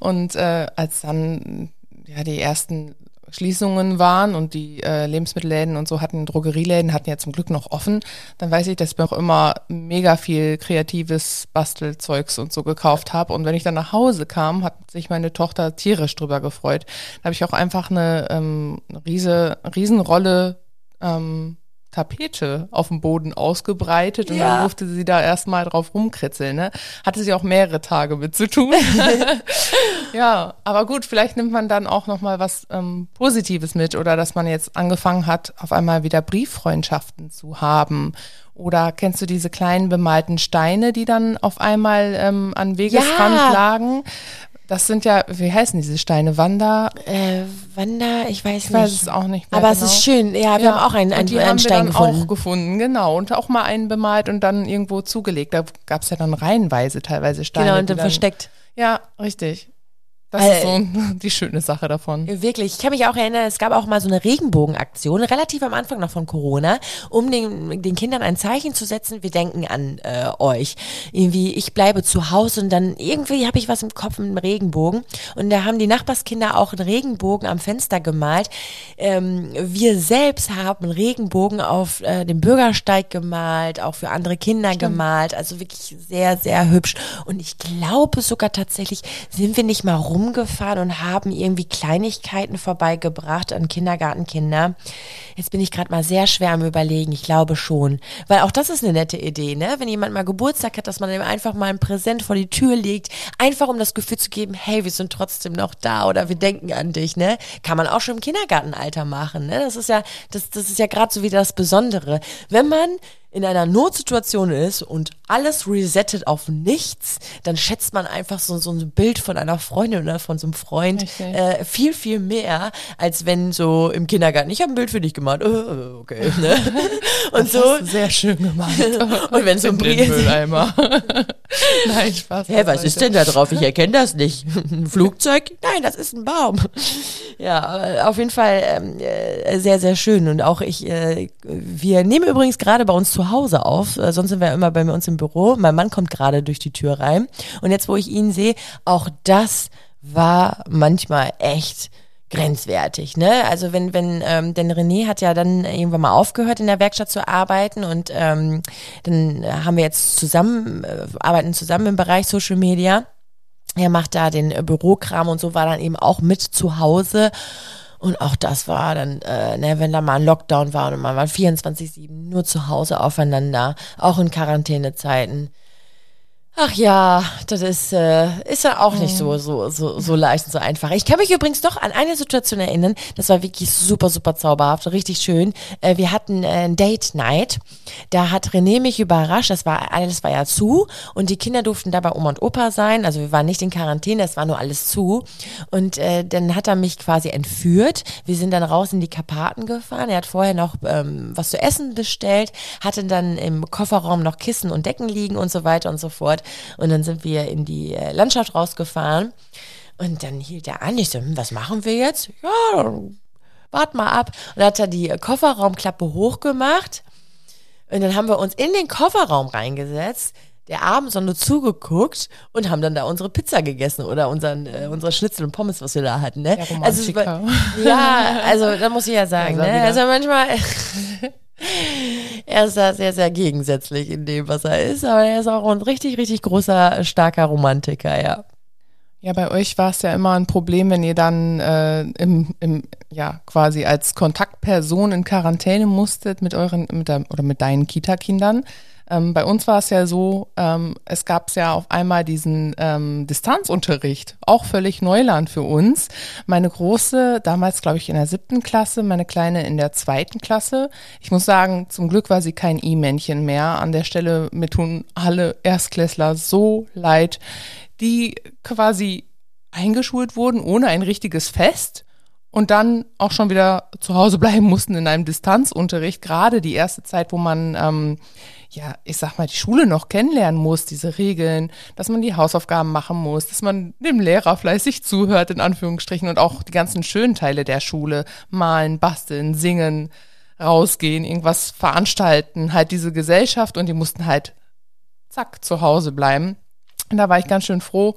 und äh, als dann ja die ersten Schließungen waren und die äh, Lebensmittelläden und so hatten, Drogerieläden hatten ja zum Glück noch offen, dann weiß ich, dass ich mir auch immer mega viel kreatives Bastelzeugs und so gekauft habe. Und wenn ich dann nach Hause kam, hat sich meine Tochter tierisch drüber gefreut. Da habe ich auch einfach eine, ähm, riese, Riesenrolle ähm, Tapete auf dem Boden ausgebreitet und Ja. dann durfte sie da erstmal drauf rumkritzeln. Ne? Hatte sie auch mehrere Tage mit zu tun. ja, aber gut, vielleicht nimmt man dann auch noch mal was ähm, Positives mit oder dass man jetzt angefangen hat, auf einmal wieder Brieffreundschaften zu haben. Oder kennst du diese kleinen bemalten Steine, die dann auf einmal ähm, an Wegesrand Ja. lagen? Das sind ja, wie heißen diese Steine? Wanda? Äh, Wanda, ich weiß Ich nicht. weiß es auch nicht mehr Aber es genau. ist schön. Ja, wir haben auch einen, und einen, die einen haben Stein wir dann gefunden. auch gefunden, genau. Und auch mal einen bemalt und dann irgendwo zugelegt. Da gab es ja dann reihenweise teilweise Steine. genau, und die dann versteckt. Ja, richtig. Das Äh, ist so die schöne Sache davon. Wirklich, ich kann mich auch erinnern, es gab auch mal so eine Regenbogenaktion, relativ am Anfang noch von Corona, um den, den Kindern ein Zeichen zu setzen, wir denken an äh, euch. Irgendwie, ich bleibe zu Hause und dann irgendwie habe ich was im Kopf mit einem Regenbogen. Und da haben die Nachbarskinder auch einen Regenbogen am Fenster gemalt. Ähm, wir selbst haben einen Regenbogen auf äh, dem Bürgersteig gemalt, auch für andere Kinder gemalt. Also wirklich sehr, sehr hübsch. Und ich glaube sogar tatsächlich, sind wir nicht mal rumgefahren und haben irgendwie Kleinigkeiten vorbeigebracht an Kindergartenkinder. Jetzt bin ich gerade mal sehr schwer am Überlegen. Ich glaube schon. Weil auch das ist eine nette Idee, ne? Wenn jemand mal Geburtstag hat, dass man ihm einfach mal ein Präsent vor die Tür legt. Einfach um das Gefühl zu geben, hey, wir sind trotzdem noch da oder wir denken an dich, ne? Kann man auch schon im Kindergartenalter machen, ne? Das ist ja, das, das ist ja gerade so wieder das Besondere. Wenn man in einer Notsituation ist und alles resettet auf nichts, dann schätzt man einfach so, so ein Bild von einer Freundin oder von so einem Freund äh, viel, viel mehr, als wenn so im Kindergarten, ich habe ein Bild für dich gemacht, äh, okay, ne? Und so, Hast du sehr schön gemacht. und wenn so ein Brief, Mülleimer. Nein, Spaß. Hä, was ist denn da drauf? Ich erkenne das nicht. Ein Flugzeug? Nein, das ist ein Baum. Ja, auf jeden Fall ähm, äh, sehr, sehr schön. Und auch ich, äh, wir nehmen übrigens gerade bei uns zu Hause auf. Äh, sonst sind wir immer bei uns im Büro. Mein Mann kommt gerade durch die Tür rein. Und jetzt, wo ich ihn sehe, auch das war manchmal echt grenzwertig, ne? Also wenn, wenn, ähm, denn René hat ja dann irgendwann mal aufgehört in der Werkstatt zu arbeiten und ähm, dann haben wir jetzt zusammen, äh, arbeiten zusammen im Bereich Social Media. Er macht da den Bürokram und so war dann eben auch mit zu Hause. Und auch das war dann, äh, ne, wenn da mal ein Lockdown war und man war 24-7 nur zu Hause aufeinander, auch in Quarantänezeiten. Ach ja, das ist, äh, ist ja auch nicht so, so, so, so leicht und so einfach. Ich kann mich übrigens noch an eine Situation erinnern, das war wirklich super, super zauberhaft, richtig schön. Äh, wir hatten äh, ein Date Night. Da hat René mich überrascht, das war, alles war ja zu und die Kinder durften da bei Oma und Opa sein. Also wir waren nicht in Quarantäne, es war nur alles zu. Und äh, dann hat er mich quasi entführt. Wir sind dann raus in die Karpaten gefahren. Er hat vorher noch ähm, was zu essen bestellt, hatte dann im Kofferraum noch Kissen und Decken liegen und so weiter und so fort. Und dann sind wir in die äh, Landschaft rausgefahren. Und dann hielt er an. Ich so, hm, was machen wir jetzt? Ja, dann wart mal ab. Und dann hat er die äh, Kofferraumklappe hochgemacht. Und dann haben wir uns in den Kofferraum reingesetzt, der Abendsonne zugeguckt und haben dann da unsere Pizza gegessen oder unseren, äh, unsere Schnitzel und Pommes, was wir da hatten. Ne? Ja, also, ja, also da muss ich ja sagen, Ja, ne? also manchmal, er ist da sehr, sehr gegensätzlich in dem, was er ist, aber er ist auch ein richtig, richtig großer, starker Romantiker, ja. Ja, bei euch war es ja immer ein Problem, wenn ihr dann äh, im, im, ja, quasi als Kontaktperson in Quarantäne musstet mit euren, mit der, oder mit deinen Kita-Kindern. Ähm, bei uns war es ja so, ähm, es gab ja auf einmal diesen ähm, Distanzunterricht, auch völlig Neuland für uns. Meine große, damals glaube ich in der siebten Klasse, meine kleine in der zweiten Klasse. Ich muss sagen, zum Glück war sie kein E-Männchen mehr. An der Stelle, mir tun alle Erstklässler so leid, die quasi eingeschult wurden ohne ein richtiges Fest und dann auch schon wieder zu Hause bleiben mussten in einem Distanzunterricht. Gerade die erste Zeit, wo man, ähm, ja, ich sag mal, die Schule noch kennenlernen muss, diese Regeln, dass man die Hausaufgaben machen muss, dass man dem Lehrer fleißig zuhört, in Anführungsstrichen, und auch die ganzen schönen Teile der Schule, malen, basteln, singen, rausgehen, irgendwas veranstalten, halt diese Gesellschaft und die mussten halt zack zu Hause bleiben. Und da war ich ganz schön froh,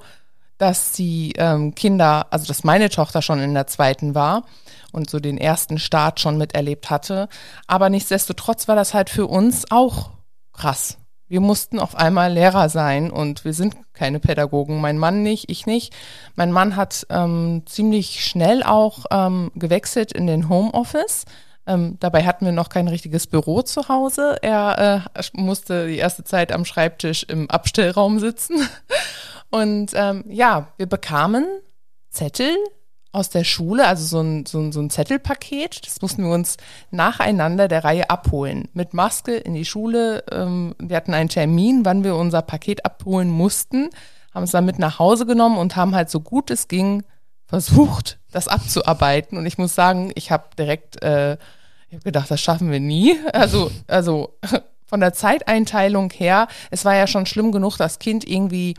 dass die ähm, Kinder, also dass meine Tochter schon in der zweiten war und so den ersten Start schon miterlebt hatte. Aber nichtsdestotrotz war das halt für uns auch krass. Wir mussten auf einmal Lehrer sein und wir sind keine Pädagogen. Mein Mann nicht, ich nicht. Mein Mann hat ähm, ziemlich schnell auch ähm, gewechselt in den Homeoffice. Ähm, dabei hatten wir noch kein richtiges Büro zu Hause. Er äh, musste die erste Zeit am Schreibtisch im Abstellraum sitzen. Und ähm, ja, wir bekamen Zettel aus der Schule, also so ein, so, ein, so ein Zettelpaket. Das mussten wir uns nacheinander der Reihe abholen. Mit Maske in die Schule. Ähm, wir hatten einen Termin, wann wir unser Paket abholen mussten, haben es dann mit nach Hause genommen und haben halt so gut es ging versucht, das abzuarbeiten. Und ich muss sagen, ich habe direkt, äh, ich habe gedacht, das schaffen wir nie. Also, also von der Zeiteinteilung her, es war ja schon schlimm genug, das Kind irgendwie,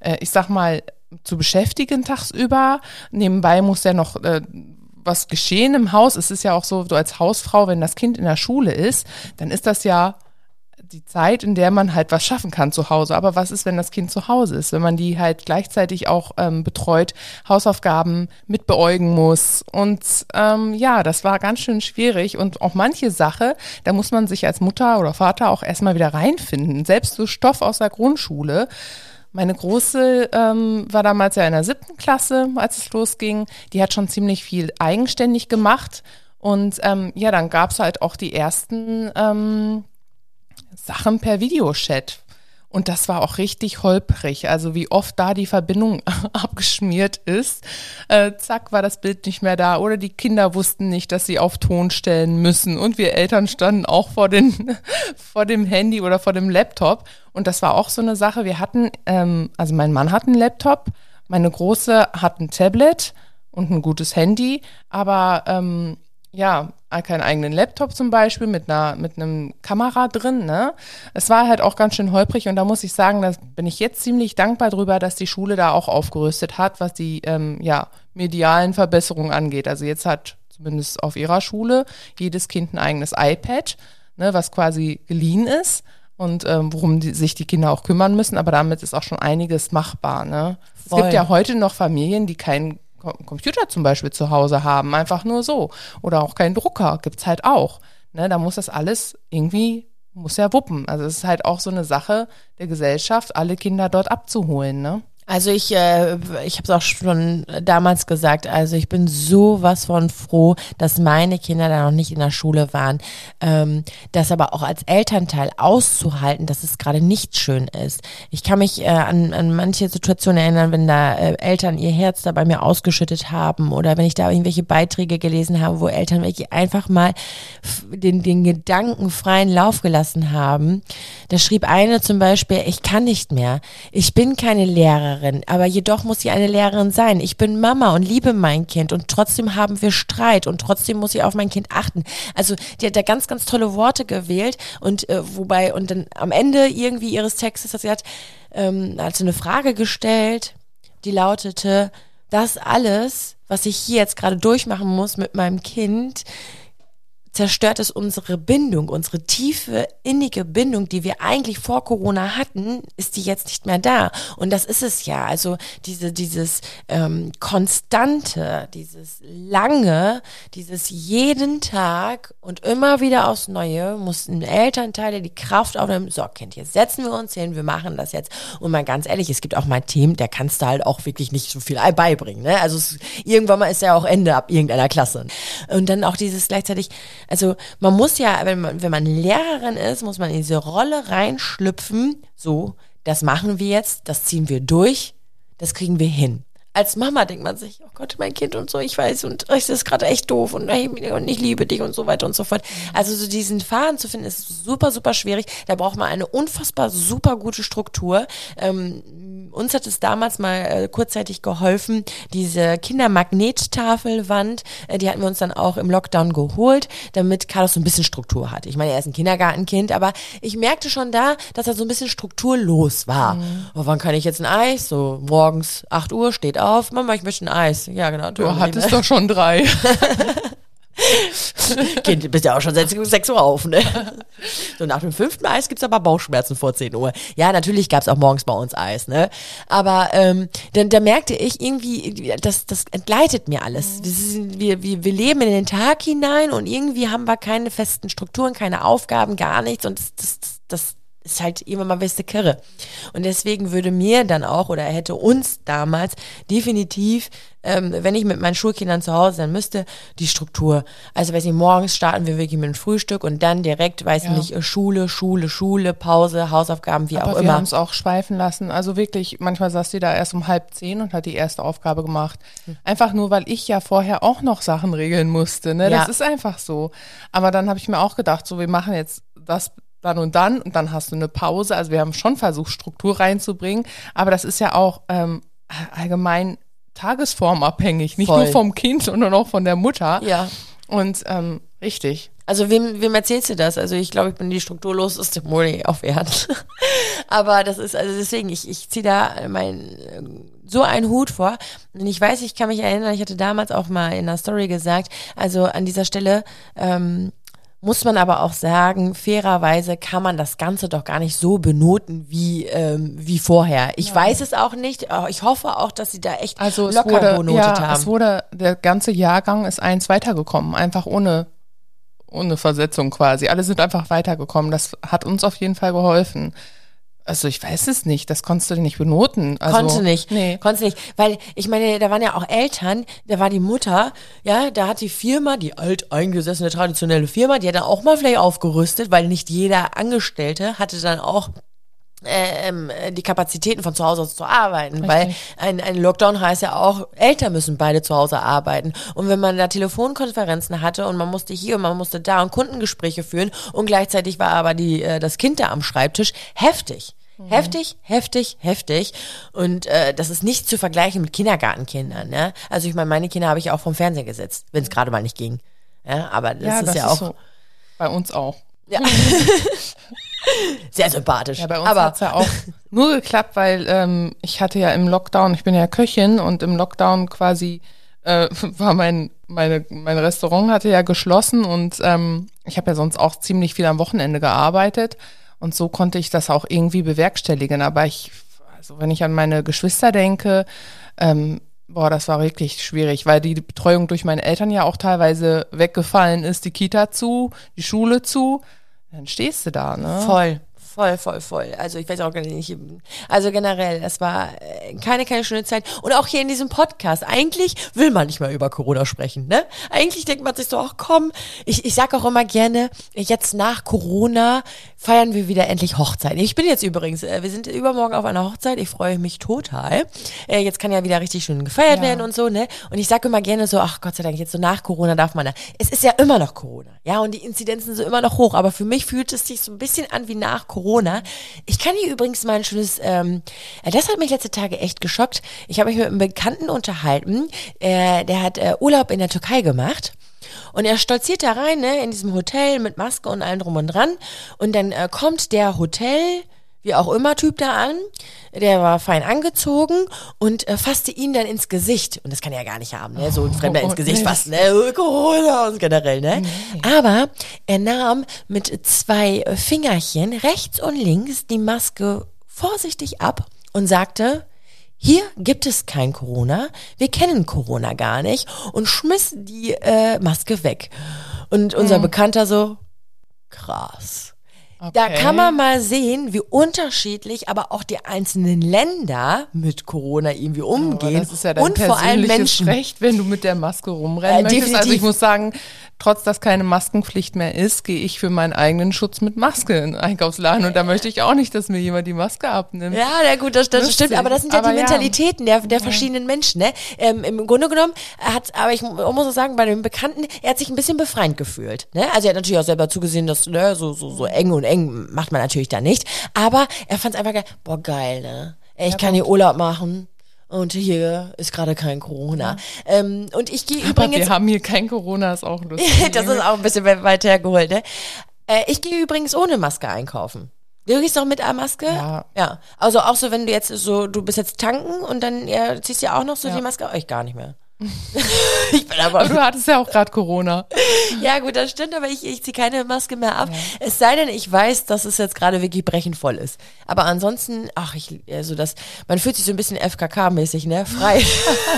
äh, ich sag mal, zu beschäftigen tagsüber. Nebenbei muss ja noch äh, was geschehen im Haus. Es ist ja auch so, du als Hausfrau, wenn das Kind in der Schule ist, dann ist das ja die Zeit, in der man halt was schaffen kann zu Hause. Aber was ist, wenn das Kind zu Hause ist? Wenn man die halt gleichzeitig auch ähm, betreut, Hausaufgaben mitbeäugen muss. Und ähm, ja, das war ganz schön schwierig. Und auch manche Sache, da muss man sich als Mutter oder Vater auch erstmal wieder reinfinden. Selbst so Stoff aus der Grundschule meine Große ähm, war damals ja in der siebten Klasse, als es losging. Die hat schon ziemlich viel eigenständig gemacht. Und ähm, ja, dann gab es halt auch die ersten ähm, Sachen per Videochat. Und das war auch richtig holprig. Also wie oft da die Verbindung abgeschmiert ist. Äh, zack, war das Bild nicht mehr da. Oder die Kinder wussten nicht, dass sie auf Ton stellen müssen. Und wir Eltern standen auch vor, den, vor dem Handy oder vor dem Laptop. Und das war auch so eine Sache. Wir hatten, ähm, also mein Mann hat einen Laptop, meine Große hat ein Tablet und ein gutes Handy. Aber ähm, ja, keinen eigenen Laptop zum Beispiel mit einer mit einem Kamera drin. Ne? Es war halt auch ganz schön holprig und da muss ich sagen, da bin ich jetzt ziemlich dankbar drüber, dass die Schule da auch aufgerüstet hat, was die ähm, ja medialen Verbesserungen angeht. Also jetzt hat zumindest auf ihrer Schule jedes Kind ein eigenes iPad, ne, was quasi geliehen ist und ähm, worum die, sich die Kinder auch kümmern müssen. Aber damit ist auch schon einiges machbar. Ne? Es gibt ja heute noch Familien, die Computer zum Beispiel zu Hause haben, einfach nur so. Oder auch keinen Drucker, gibt's halt auch. Ne, da muss das alles irgendwie, muss ja wuppen. Also es ist halt auch so eine Sache der Gesellschaft, alle Kinder dort abzuholen, ne? Also ich, äh, ich habe es auch schon damals gesagt, also ich bin so was von froh, dass meine Kinder da noch nicht in der Schule waren. Ähm, das aber auch als Elternteil auszuhalten, dass es gerade nicht schön ist. Ich kann mich äh, an, an manche Situationen erinnern, wenn da äh, Eltern ihr Herz da bei mir ausgeschüttet haben oder wenn ich da irgendwelche Beiträge gelesen habe, wo Eltern wirklich einfach mal den, den Gedanken freien Lauf gelassen haben. Da schrieb eine zum Beispiel, ich kann nicht mehr. Ich bin keine Lehrerin. Lehrerin, aber jedoch muss sie eine Lehrerin sein. Ich bin Mama und liebe mein Kind und trotzdem haben wir Streit und trotzdem muss sie auf mein Kind achten. Also die hat da ganz, ganz tolle Worte gewählt und äh, wobei und dann am Ende irgendwie ihres Textes hat sie hat, ähm, hat eine Frage gestellt, die lautete, das alles, was ich hier jetzt gerade durchmachen muss mit meinem Kind, zerstört es unsere Bindung, unsere tiefe, innige Bindung, die wir eigentlich vor Corona hatten, ist die jetzt nicht mehr da. Und das ist es ja. Also diese, dieses ähm, konstante, dieses lange, dieses jeden Tag und immer wieder aufs Neue mussten Elternteile die Kraft aufnehmen. So, Kind, jetzt setzen wir uns hin, wir machen das jetzt. Und mal ganz ehrlich, es gibt auch mal Themen, der kannst du halt auch wirklich nicht so viel beibringen. Ne? Also es, irgendwann mal ist ja auch Ende ab irgendeiner Klasse. Und dann auch dieses gleichzeitig also man muss ja, wenn man, wenn man Lehrerin ist, muss man in diese Rolle reinschlüpfen. So, das machen wir jetzt, das ziehen wir durch, das kriegen wir hin. Als Mama denkt man sich, oh Gott, mein Kind und so, ich weiß, und es ist gerade echt doof und, und ich liebe dich und so weiter und so fort. Also so diesen Faden zu finden, ist super, super schwierig. Da braucht man eine unfassbar super gute Struktur. Ähm, uns hat es damals mal äh, kurzzeitig geholfen, diese Kindermagnettafelwand, äh, die hatten wir uns dann auch im Lockdown geholt, damit Carlos so ein bisschen Struktur hat. Ich meine, er ist ein Kindergartenkind, aber ich merkte schon da, dass er so ein bisschen strukturlos war. Mhm. Oh, wann kann ich jetzt ein Eis? So morgens 8 Uhr steht auf, Mama, ich möchte ein Eis. Ja, genau. Du hattest doch schon drei. kind, du bist ja auch schon seit 6 Uhr auf, ne? So nach dem fünften Eis gibt's aber Bauchschmerzen vor 10 Uhr. Ja, natürlich gab's auch morgens bei uns Eis, ne? Aber ähm, dann, da merkte ich irgendwie, das, das entgleitet mir alles. Ist, wir, wir, wir leben in den Tag hinein und irgendwie haben wir keine festen Strukturen, keine Aufgaben, gar nichts und das, das, das ist halt immer mal beste Kirre. Und deswegen würde mir dann auch oder hätte uns damals definitiv, ähm, wenn ich mit meinen Schulkindern zu Hause sein müsste, die Struktur. Also weiß ich, morgens starten wir wirklich mit dem Frühstück und dann direkt, weiß ich Ja. nicht, Schule, Schule, Schule, Pause, Hausaufgaben, wie Aber auch wir immer. haben es auch schweifen lassen. Also wirklich, manchmal saß die da erst um halb zehn und hat die erste Aufgabe gemacht. Hm. Einfach nur, weil ich ja vorher auch noch Sachen regeln musste. Ne? Ja. Das ist einfach so. Aber dann habe ich mir auch gedacht, so wir machen jetzt das dann und dann und dann hast du eine Pause. Also wir haben schon versucht, Struktur reinzubringen. Aber das ist ja auch ähm, allgemein tagesformabhängig. Nicht Voll. nur vom Kind, sondern auch von der Mutter. Ja. Und ähm, richtig. Also wem, wem erzählst du das? Also ich glaube, ich bin die strukturloseste Moni auf Erden. Aber das ist, also deswegen, ich, ich ziehe da mein so einen Hut vor. Und ich weiß, ich kann mich erinnern, ich hatte damals auch mal in einer Story gesagt, also an dieser Stelle ähm, muss man aber auch sagen, fairerweise kann man das Ganze doch gar nicht so benoten wie, ähm, wie vorher. Ich weiß es auch nicht. aber Ich hoffe auch, dass sie da echt Also es locker wurde, benotet ja, haben. es wurde, der ganze Jahrgang ist eins weitergekommen, einfach ohne, ohne Versetzung quasi. Alle sind einfach weitergekommen. Das hat uns auf jeden Fall geholfen. Also ich weiß es nicht, das konntest du nicht benoten. Also, Konnte nicht. Nee. Konnte nicht. Weil, ich meine, da waren ja auch Eltern, da war die Mutter, ja, da hat die Firma, die alteingesessene traditionelle Firma, die hat dann auch mal vielleicht aufgerüstet, weil nicht jeder Angestellte hatte dann auch ähm, die Kapazitäten von zu Hause aus zu arbeiten, weil ein, ein Lockdown heißt ja auch, Eltern müssen beide zu Hause arbeiten. Und wenn man da Telefonkonferenzen hatte und man musste hier und man musste da und Kundengespräche führen und gleichzeitig war aber die, äh, das Kind da am Schreibtisch, heftig. Heftig, heftig, heftig. Und äh, das ist nicht zu vergleichen mit Kindergartenkindern. Ne? Also ich meine, meine Kinder habe ich auch vom Fernseher gesetzt, wenn es gerade mal nicht ging. Ja, aber das ja, ist das ja ist auch so. Bei uns auch. Ja. sehr sympathisch. Ja, bei uns aber hat's ja auch nur geklappt, weil ähm, ich hatte ja im Lockdown, ich bin ja Köchin und im Lockdown quasi äh, war mein meine mein Restaurant hatte ja geschlossen und ähm, ich habe ja sonst auch ziemlich viel am Wochenende gearbeitet und so konnte ich das auch irgendwie bewerkstelligen. Aber ich, also wenn ich an meine Geschwister denke, ähm, boah, das war wirklich schwierig, weil die Betreuung durch meine Eltern ja auch teilweise weggefallen ist, die Kita zu, die Schule zu. Dann stehst du da, ne? Voll, voll, voll, voll. Also ich weiß auch gar nicht. Also generell, es war äh, keine, keine schöne Zeit. Und auch hier in diesem Podcast. Eigentlich will man nicht mehr über Corona sprechen, ne? Eigentlich denkt man sich so, ach komm, ich, ich sag auch immer gerne, jetzt nach Corona feiern wir wieder endlich Hochzeit. Ich bin jetzt übrigens, äh, wir sind übermorgen auf einer Hochzeit. Ich freue mich total. Äh, jetzt kann ja wieder richtig schön gefeiert Ja. werden und so, ne? Und ich sage immer gerne so, ach Gott sei Dank, jetzt so nach Corona darf man da. Es ist ja immer noch Corona, ja, und die Inzidenzen sind immer noch hoch, aber für mich fühlt es sich so ein bisschen an wie nach Corona. Ich kann hier übrigens mal ein schönes, ähm, äh, das hat mich letzte Tage echt geschockt. Ich habe mich mit einem Bekannten unterhalten, äh, der hat äh, Urlaub in der Türkei gemacht. Und er stolziert da rein, ne, in diesem Hotel mit Maske und allem drum und dran. Und dann äh, kommt der Hotel, wie auch immer, Typ da an. Der war fein angezogen und äh, fasste ihn dann ins Gesicht. Und das kann er ja gar nicht haben, ne? So ein Fremder ins Gesicht nee. fassen, ne? Corona und generell, ne? Aber er nahm mit zwei Fingerchen rechts und links die Maske vorsichtig ab und sagte, hier gibt es kein Corona, wir kennen Corona gar nicht und schmiss die äh, Maske weg. Und unser Bekannter so, krass. Da Okay. kann man mal sehen, wie unterschiedlich aber auch die einzelnen Länder mit Corona irgendwie Aber umgehen. das ist ja dein und vor allem Menschen. Recht, wenn du mit der Maske rumrennen Äh, möchtest. Also ich muss sagen, trotz dass keine Maskenpflicht mehr ist, gehe ich für meinen eigenen Schutz mit Maske in den Einkaufsladen und da möchte ich auch nicht, dass mir jemand die Maske abnimmt. Ja, na gut, das, das stimmt, aber das sind ja Aber die ja. Mentalitäten der, der verschiedenen Menschen, ne? Ähm, Im Grunde genommen hat, aber ich mu- muss auch sagen, bei dem Bekannten, er hat sich ein bisschen befreiend gefühlt, ne? Also er hat natürlich auch selber zugesehen, dass, ne, so, so, so eng und eng macht man natürlich da nicht, aber er fand es einfach geil, boah, geil, ne? Ich kann hier Urlaub machen. Und hier ist gerade kein Corona. Ähm, und ich gehe Aber übrigens. wir haben hier kein Corona, ist auch lustig. das ist auch ein bisschen weit hergeholt, ne? Äh, ich gehe übrigens ohne Maske einkaufen. Du gehst doch mit einer Maske? Ja. Ja. Also auch so, wenn du jetzt so, du bist jetzt tanken und dann ja, ziehst du ja auch noch so Ja. die Maske. Oh, ich gar nicht mehr. Ich bin aber. Aber du hattest ja auch gerade Corona. Ja, gut, das stimmt, aber ich, ich ziehe keine Maske mehr ab. Es sei denn, ich weiß, dass es jetzt gerade wirklich brechend voll ist. Aber ansonsten, ach, ich, also das, man fühlt sich so ein bisschen FKK-mäßig, ne? Frei.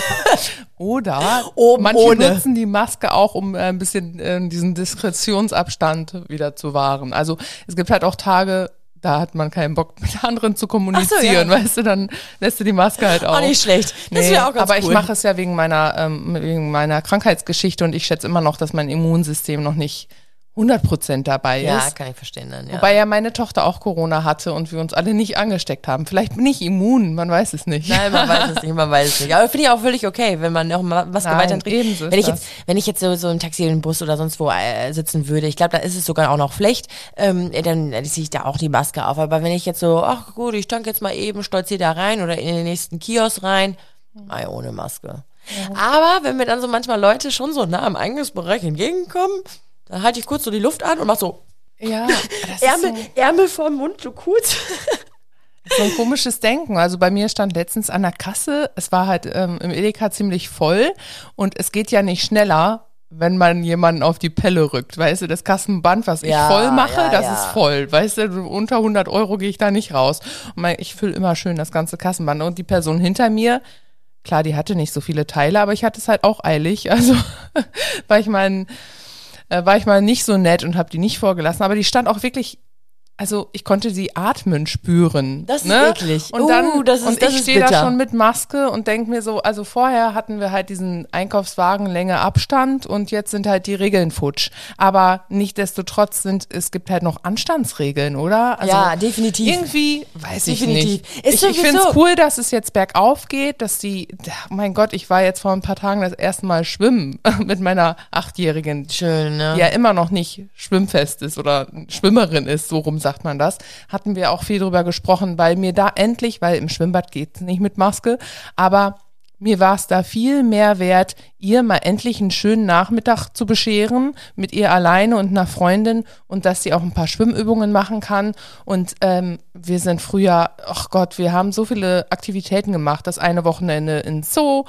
Oder Oben manche ohne. nutzen die Maske auch, um äh, ein bisschen äh, diesen Diskretionsabstand wieder zu wahren. Also es gibt halt auch Tage, da hat man keinen Bock, mit anderen zu kommunizieren, so, ja. weißt du, dann lässt du die Maske halt auf. Auch nicht schlecht. Das Nee, wäre auch ganz aber cool. ich mache es ja wegen meiner, ähm, wegen meiner Krankheitsgeschichte und ich schätze immer noch, dass mein Immunsystem noch nicht 100% dabei ja, ist. kann ich verstehen dann, ja. Wobei ja meine Tochter auch Corona hatte und wir uns alle nicht angesteckt haben. Vielleicht bin ich immun, man weiß es nicht. Nein, man weiß es nicht, man weiß es nicht. Aber finde ich auch völlig okay, wenn man noch mal Nein, weiterträgt. ist wenn ich das. jetzt, wenn ich jetzt so, so im Taxi, im Bus oder sonst wo äh, sitzen würde, ich glaube, da ist es sogar auch noch Pflicht, ähm, dann äh, ziehe ich da auch die Maske auf. Aber wenn ich jetzt so, ach gut, ich tank jetzt mal eben, stolziere da rein oder in den nächsten Kiosk rein, ei, ohne Maske. Aber wenn mir dann so manchmal Leute schon so nah am Eingangsbereich entgegenkommen, dann halte ich kurz so die Luft an und mach so Ja, Ärmel, so, Ärmel vorm Mund, so kurz. so ein komisches Denken. Also bei mir stand letztens an der Kasse, es war halt ähm, im Edeka ziemlich voll und es geht ja nicht schneller, wenn man jemanden auf die Pelle rückt. Weißt du, das Kassenband, was ich Ja, voll mache, ja, das ja. ist voll. Weißt du, unter 100 Euro gehe ich da nicht raus. Und mein, ich fülle immer schön das ganze Kassenband. Und die Person hinter mir, klar, die hatte nicht so viele Teile, aber ich hatte es halt auch eilig. Also war ich mal, äh, war ich mal nicht so nett und habe die nicht vorgelassen. Aber die stand auch wirklich, also ich konnte sie atmen spüren. Das ist ne? eklig. Und Uh, dann, das ist- und ich stehe da schon mit Maske und denke mir so, also vorher hatten wir halt diesen Einkaufswagen Länge Abstand und jetzt sind halt die Regeln futsch. Aber nichtdestotrotz sind, es gibt halt noch Anstandsregeln, oder? Also Ja, definitiv. Irgendwie, weiß ich Definitiv. nicht. Ist ich ich finde es cool, dass es jetzt bergauf geht, dass die, oh mein Gott, ich war jetzt vor ein paar Tagen das erste Mal schwimmen mit meiner Achtjährigen, Schön, ne? die ja immer noch nicht schwimmfest ist oder Schwimmerin ist, so rum sagt man das, hatten wir auch viel drüber gesprochen, weil mir da endlich, weil im Schwimmbad geht's nicht mit Maske, aber mir war es da viel mehr wert, ihr mal endlich einen schönen Nachmittag zu bescheren, mit ihr alleine und einer Freundin und dass sie auch ein paar Schwimmübungen machen kann. Und ähm, wir sind früher, ach Gott, wir haben so viele Aktivitäten gemacht. Das eine Wochenende ins Zoo,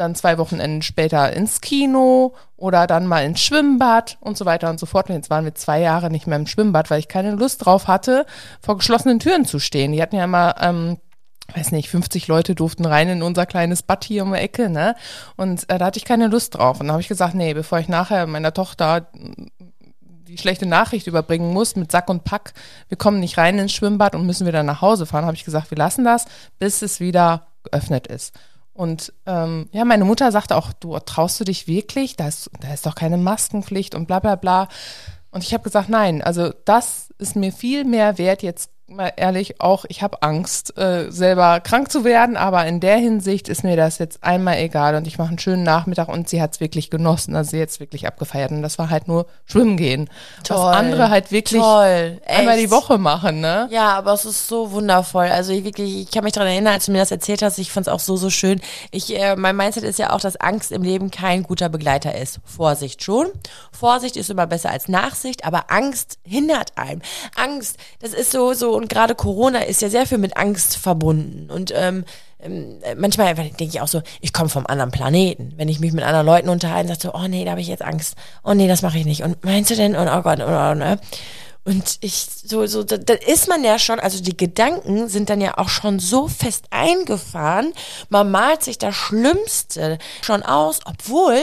dann zwei Wochenenden später ins Kino oder dann mal ins Schwimmbad und so weiter und so fort. Und jetzt waren wir zwei Jahre nicht mehr im Schwimmbad, weil ich keine Lust drauf hatte, vor geschlossenen Türen zu stehen. Die hatten ja immer, ähm, weiß nicht, 50 Leute durften rein in unser kleines Bad hier um die Ecke, ne? Und äh, da hatte ich keine Lust drauf. Und dann habe ich gesagt, nee, bevor ich nachher meiner Tochter die schlechte Nachricht überbringen muss mit Sack und Pack, wir kommen nicht rein ins Schwimmbad und müssen wieder nach Hause fahren, habe ich gesagt, wir lassen das, bis es wieder geöffnet ist. Und ähm, ja, meine Mutter sagte auch, du traust du dich wirklich? Da ist, da ist doch keine Maskenpflicht und bla bla bla. Und ich habe gesagt, nein, also das ist mir viel mehr wert jetzt mal ehrlich auch, ich habe Angst, äh, selber krank zu werden, aber in der Hinsicht ist mir das jetzt einmal egal und ich mache einen schönen Nachmittag und sie hat es wirklich genossen, also sie hat es wirklich abgefeiert und das war halt nur schwimmen gehen. Toll. Was andere halt wirklich Toll, einmal echt. die Woche machen, ne? Ja, aber es ist so wundervoll. Also ich wirklich, ich kann mich daran erinnern, als du mir das erzählt hast, ich fand es auch so, so schön. Ich, äh, mein Mindset ist ja auch, dass Angst im Leben kein guter Begleiter ist. Vorsicht schon. Vorsicht ist immer besser als Nachsicht, aber Angst hindert einen. Angst, das ist so, so, und gerade Corona ist ja sehr viel mit Angst verbunden. Und ähm, ähm, manchmal denke ich auch so, ich komme vom anderen Planeten. Wenn ich mich mit anderen Leuten unterhalte, sage so, oh nee, da habe ich jetzt Angst. Oh nee, das mache ich nicht. Und meinst du denn? Und oh Gott, und, oh, ne? Und ich, so, so, da, da ist man ja schon, also die Gedanken sind dann ja auch schon so fest eingefahren. Man malt sich das Schlimmste schon aus, obwohl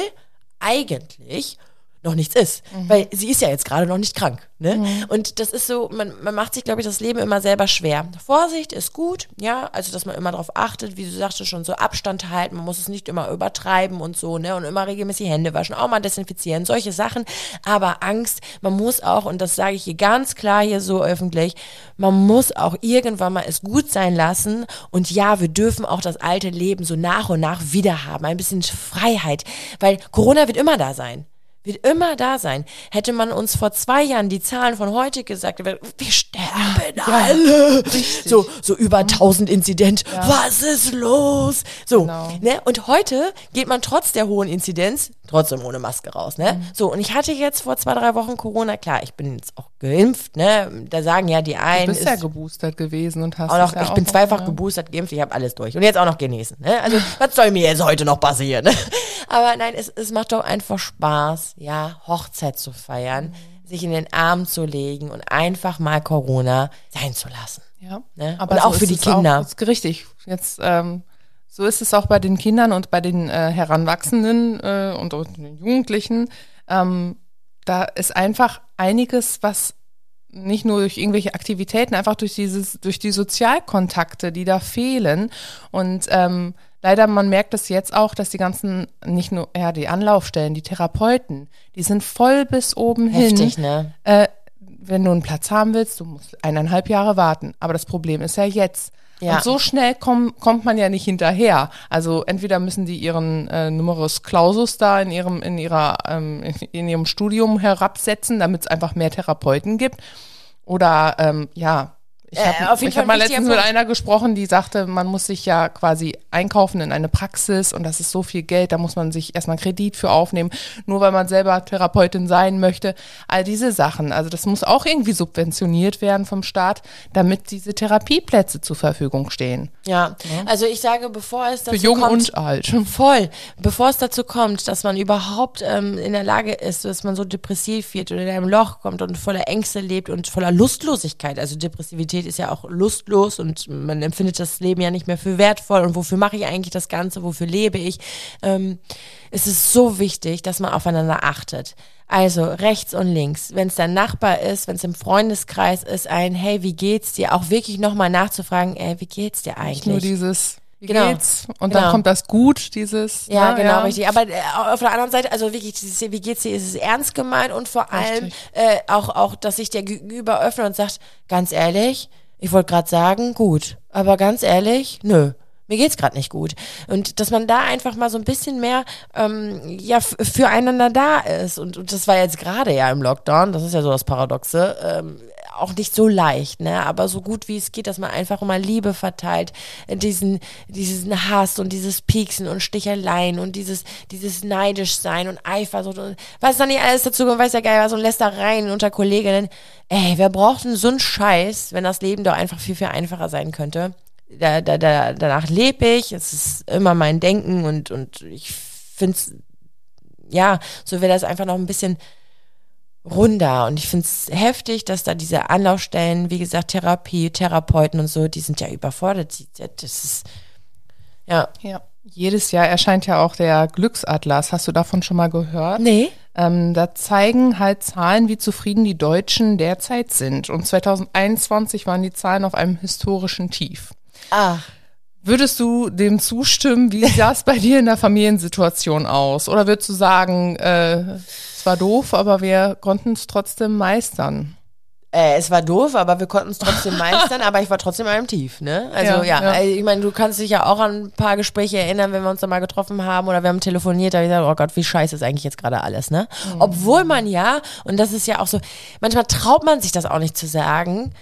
eigentlich noch nichts ist. Weil sie ist ja jetzt gerade noch nicht krank. Ne? Und das ist so, man, man macht sich, glaube ich, das Leben immer selber schwer. Vorsicht ist gut, ja, also dass man immer darauf achtet, wie du sagtest, schon so Abstand halten, man muss es nicht immer übertreiben und so, ne? Und immer regelmäßig Hände waschen, auch mal desinfizieren, solche Sachen. Aber Angst, man muss auch, und das sage ich hier ganz klar hier so öffentlich, man muss auch irgendwann mal es gut sein lassen. Und ja, wir dürfen auch das alte Leben so nach und nach wieder haben. Ein bisschen Freiheit. Weil Corona wird immer da sein wird immer da sein. Hätte man uns vor zwei Jahren die Zahlen von heute gesagt, wir wir sterben alle. So, so über 1000 Inzident. Was ist los? So, Genau. ne? Und heute geht man trotz der hohen Inzidenz trotzdem ohne Maske raus, ne? So, und ich hatte jetzt vor zwei, drei Wochen Corona. Klar, ich bin jetzt auch geimpft, ne? Da sagen ja die Du einen, bist ja geboostert gewesen und hast auch noch, ja ich bin auch, zweifach ja. geboostert, geimpft, ich habe alles durch. Und jetzt auch noch genesen. Ne? Also, was soll mir jetzt heute noch passieren? Ne? Aber nein, es, es macht doch einfach Spaß, ja, Hochzeit zu feiern, sich in den Arm zu legen und einfach mal Corona sein zu lassen. Ja, Ne? aber Und auch so für ist die Kinder. Auch, ist richtig. Jetzt ähm, so ist es auch bei den Kindern und bei den äh, Heranwachsenden äh, und, und den Jugendlichen. Ähm, da ist einfach einiges, was nicht nur durch irgendwelche Aktivitäten, einfach durch dieses, durch die Sozialkontakte, die da fehlen. Und ähm, leider, man merkt es jetzt auch, dass die ganzen, nicht nur, ja, die Anlaufstellen, die Therapeuten, die sind voll bis oben Heftig, hin. ne? Äh, wenn du einen Platz haben willst, du musst eineinhalb Jahre warten. Aber das Problem ist ja jetzt. Ja. Und so schnell komm, kommt man ja nicht hinterher. Also entweder müssen die ihren äh, Numerus Clausus da in ihrem, in ihrer, ähm, in, ihrem Studium herabsetzen, damit es einfach mehr Therapeuten gibt. Oder ähm, ja, ich Äh, habe Fall hab mal letztens mit einer gesprochen, die sagte, man muss sich ja quasi einkaufen in eine Praxis und das ist so viel Geld, da muss man sich erstmal Kredit für aufnehmen, nur weil man selber Therapeutin sein möchte. All diese Sachen, also das muss auch irgendwie subventioniert werden vom Staat, damit diese Therapieplätze zur Verfügung stehen. Ja, also ich sage, bevor es dazu Für jung kommt, und alt. Voll. Bevor es dazu kommt, dass man überhaupt ähm, in der Lage ist, dass man so depressiv wird oder in einem Loch kommt und voller Ängste lebt und voller Lustlosigkeit. Also Depressivität ist ja auch lustlos und man empfindet das Leben ja nicht mehr für wertvoll und wofür mache ich eigentlich das Ganze, wofür lebe ich. Ähm, es ist so wichtig, dass man aufeinander achtet. Also rechts und links, wenn es dein Nachbar ist, wenn es im Freundeskreis ist, ein Hey, wie geht's dir? Auch wirklich nochmal nachzufragen, ey, wie geht's dir eigentlich? Nicht nur dieses, wie Genau. geht's? Und Genau. dann kommt das Gut, dieses. Ja, ne, genau, richtig. Aber äh, auf der anderen Seite, also wirklich, dieses, wie geht's dir, ist es ernst gemeint und vor allem Richtig. äh, auch, auch, dass sich der Gegenüber öffnet und sagt, ganz ehrlich, ich wollte gerade sagen, gut, aber ganz ehrlich, nö. Mir geht's gerade nicht gut. Und dass man da einfach mal so ein bisschen mehr ähm, ja, füreinander da ist. Und, und das war jetzt gerade ja im Lockdown, das ist ja so das Paradoxe, ähm, auch nicht so leicht, ne? Aber so gut wie es geht, dass man einfach immer Liebe verteilt, diesen, diesen Hass und dieses Pieksen und Sticheleien und dieses, dieses neidisch sein und Eifersucht und was dann nicht alles dazu kommt, weiß ja geil, was und Lästereien unter Kolleginnen. Ey, wer braucht denn so einen Scheiß, wenn das Leben doch einfach viel, viel einfacher sein könnte? Da, da, da, danach lebe ich, es ist immer mein Denken und, und ich find's ja, so wäre das einfach noch ein bisschen runder. Und ich finde es heftig, dass da diese Anlaufstellen, wie gesagt, Therapie, Therapeuten und so, die sind ja überfordert. Das ist, ja. Ja. Jedes Jahr erscheint ja auch der Glücksatlas. Hast du davon schon mal gehört? Nee. Ähm, da zeigen halt Zahlen, wie zufrieden die Deutschen derzeit sind. Und 2021 waren die Zahlen auf einem historischen Tief. Ah, Würdest du dem zustimmen? Wie sah es bei dir in der Familiensituation aus? Oder würdest du sagen, äh, war doof, aber wir konnten es trotzdem meistern? äh, es war doof, aber wir konnten es trotzdem meistern, aber ich war trotzdem in einem Tief, ne? Also Ja, ja, ja. Also, ich meine, du kannst dich ja auch an ein paar Gespräche erinnern, wenn wir uns da mal getroffen haben oder wir haben telefoniert, da hab ich gesagt, oh Gott, wie scheiße ist eigentlich jetzt gerade alles, ne? Mhm. Obwohl man ja, und das ist ja auch so, manchmal traut man sich das auch nicht zu sagen,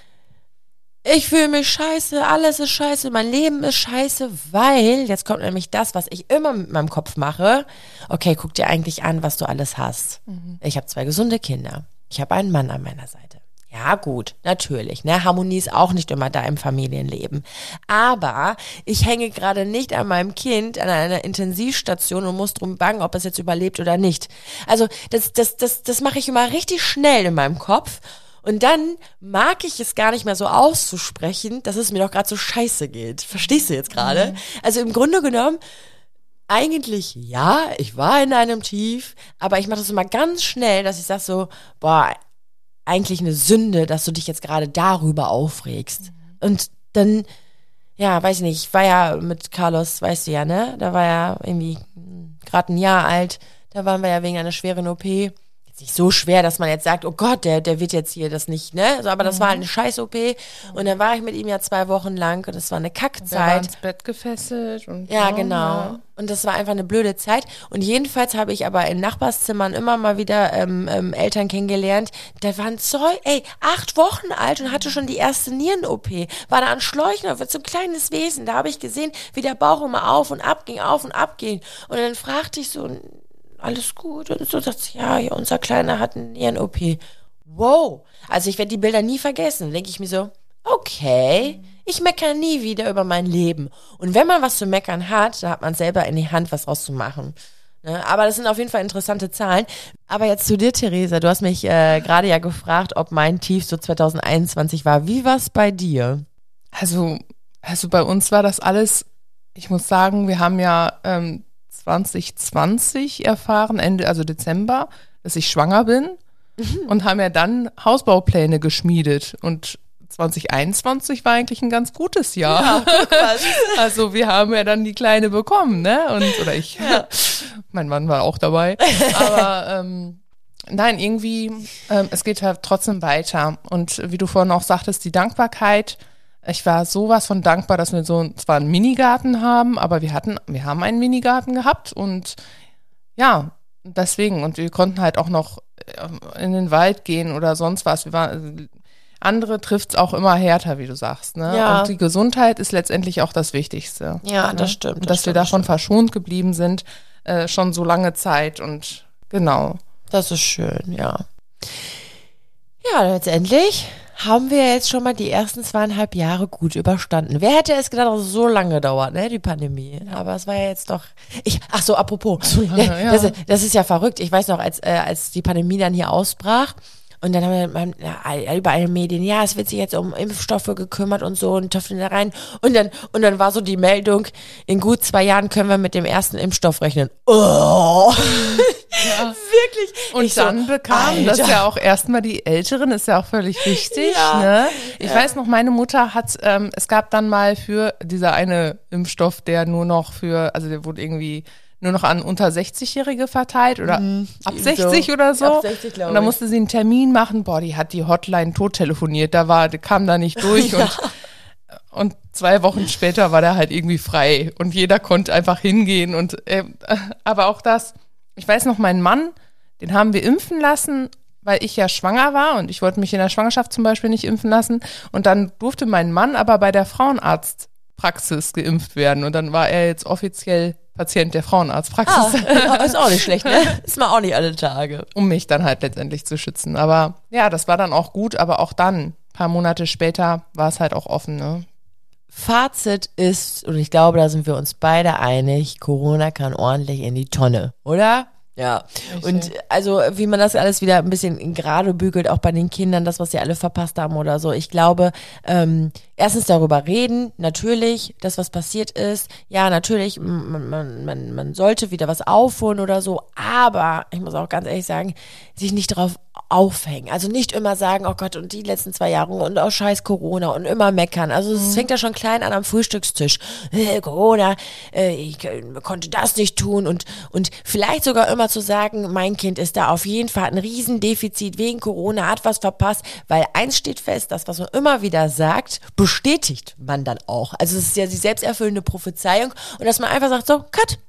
ich fühle mich scheiße, alles ist scheiße, mein Leben ist scheiße, weil, jetzt kommt nämlich das, was ich immer mit meinem Kopf mache. Okay, guck dir eigentlich an, was du alles hast. Ich habe zwei gesunde Kinder. Ich habe einen Mann an meiner Seite. Ja, gut, natürlich. Ne? Harmonie ist auch nicht immer da im Familienleben. Aber ich hänge gerade nicht an meinem Kind an einer Intensivstation und muss drum bangen, ob es jetzt überlebt oder nicht. Also das, das, das, das mache ich immer richtig schnell in meinem Kopf. Und dann mag ich es gar nicht mehr so auszusprechen, dass es mir doch gerade so scheiße geht. Verstehst du jetzt gerade? Also im Grunde genommen, eigentlich ja, ich war in einem Tief, aber ich mache das immer ganz schnell, dass ich sage so, boah, eigentlich eine Sünde, dass du dich jetzt gerade darüber aufregst. Und dann, ja, weiß ich nicht, ich war ja mit Carlos, weißt du ja, ne? Da war ja irgendwie gerade ein Jahr alt, da waren wir ja wegen einer schweren OP. Jetzt nicht so schwer, dass man jetzt sagt, oh Gott, der, der wird jetzt hier das nicht, ne? So, aber das war halt eine Scheiß-OP. Und dann war ich mit ihm ja zwei Wochen lang und das war eine war Kackzeit. ins Bett gefesselt und Ja, genau. Und das war einfach eine blöde Zeit. Und jedenfalls habe ich aber in Nachbarszimmern immer mal wieder ähm, ähm, Eltern kennengelernt. Da waren Zeug, ey, acht Wochen alt und hatte schon die erste Nieren-OP. War da an Schläuchen, wird so ein kleines Wesen. Da habe ich gesehen, wie der Bauch immer auf und ab ging, auf und ab ging. Und dann fragte ich so, alles gut? Und so sagt sie, ja, ja, unser Kleiner hat eine Nieren-OP. Wow. Also ich werde die Bilder nie vergessen. Denke ich mir so, okay, ich meckere nie wieder über mein Leben. Und wenn man was zu meckern hat, dann hat man selber in die Hand, was rauszumachen. Ne? Aber das sind auf jeden Fall interessante Zahlen. Aber jetzt zu dir, Theresa. Du hast mich äh, gerade ja gefragt, ob mein Tief so 2021 war. Wie war es bei dir? Also, also bei uns war das alles, ich muss sagen, wir haben ja ähm, 2020 erfahren, Ende, also Dezember, dass ich schwanger bin. und haben ja dann Hausbaupläne geschmiedet und 2021 war eigentlich ein ganz gutes Jahr. Ja. Also wir haben ja dann die Kleine bekommen, ne? Und oder ich. mein Mann war auch dabei. Aber ähm, nein, irgendwie, ähm, es geht halt trotzdem weiter. Und wie du vorhin auch sagtest, die Dankbarkeit. Ich war sowas von dankbar, dass wir so zwar einen Minigarten haben, aber wir hatten, wir haben einen Minigarten gehabt und ja, deswegen. Und wir konnten halt auch noch äh, in den Wald gehen oder sonst was. Wir waren, andere trifft's auch immer härter, wie du sagst. Ne? Ja. Und die Gesundheit ist letztendlich auch das Wichtigste. Ja, ne? das stimmt, das dass wir stimmt, davon das verschont geblieben sind, äh, schon so lange Zeit. Und genau. Das ist schön, ja. Ja, letztendlich haben wir jetzt schon mal die ersten zweieinhalb Jahre gut überstanden. Wer hätte es gedacht, dass es so lange dauert, ne, die Pandemie. Aber es war ja jetzt doch. Ich, ach so, apropos. So lange, ja. das, das ist ja verrückt. Ich weiß noch, als, äh, als die Pandemie dann hier ausbrach. Und dann haben wir ja, überall in den Medien, ja, es wird sich jetzt um Impfstoffe gekümmert und so und töpfeln da rein. Und dann, und dann war so die Meldung, in gut zwei Jahren können wir mit dem ersten Impfstoff rechnen. Oh. Wirklich. Und Ich so, dann bekamen das Alter. ja auch erstmal die Älteren, ist ja auch völlig wichtig. Ja. Ne? Ich weiß noch, meine Mutter hat, ähm, es gab dann mal für dieser eine Impfstoff, der nur noch für, also der wurde irgendwie nur noch an unter 60-Jährige verteilt oder ab so. 60 oder so. Ab 60, glaub und dann musste sie einen Termin machen. Boah, die hat die Hotline tot telefoniert. Da war, die kam da nicht durch und und zwei Wochen später war der halt irgendwie frei und jeder konnte einfach hingehen und äh, aber auch das, ich weiß noch, mein Mann, den haben wir impfen lassen, weil ich ja schwanger war und ich wollte mich in der Schwangerschaft zum Beispiel nicht impfen lassen und dann durfte mein Mann aber bei der Frauenarztpraxis geimpft werden und dann war er jetzt offiziell Patient der Frauenarztpraxis, Ah, ist auch nicht schlecht, ne? Ist man auch nicht alle Tage. um mich dann halt letztendlich zu schützen. Aber ja, das war dann auch gut, aber auch dann, ein paar Monate später, war es halt auch offen, ne? Fazit ist, und ich glaube, da sind wir uns beide einig, Corona kann ordentlich in die Tonne, oder? Ja. Und also, wie man das alles wieder ein bisschen gerade bügelt, auch bei den Kindern, das, was sie alle verpasst haben oder so. Ich glaube, ähm, erstens darüber reden, natürlich, das, was passiert ist. Ja, natürlich, man, man, man, man sollte wieder was aufholen oder so. Aber, ich muss auch ganz ehrlich sagen, sich nicht darauf aufhängen. Also nicht immer sagen, oh Gott, und die letzten zwei Jahre und oh scheiß Corona und immer meckern. Also es fängt ja schon klein an am Frühstückstisch. Äh, Corona, äh, ich äh, konnte das nicht tun und, und vielleicht sogar immer zu sagen, mein Kind ist da auf jeden Fall hat ein Riesendefizit wegen Corona, hat was verpasst, weil eins steht fest, das, was man immer wieder sagt, bestätigt man dann auch. Also es ist ja die selbsterfüllende Prophezeiung und dass man einfach sagt, so, cut,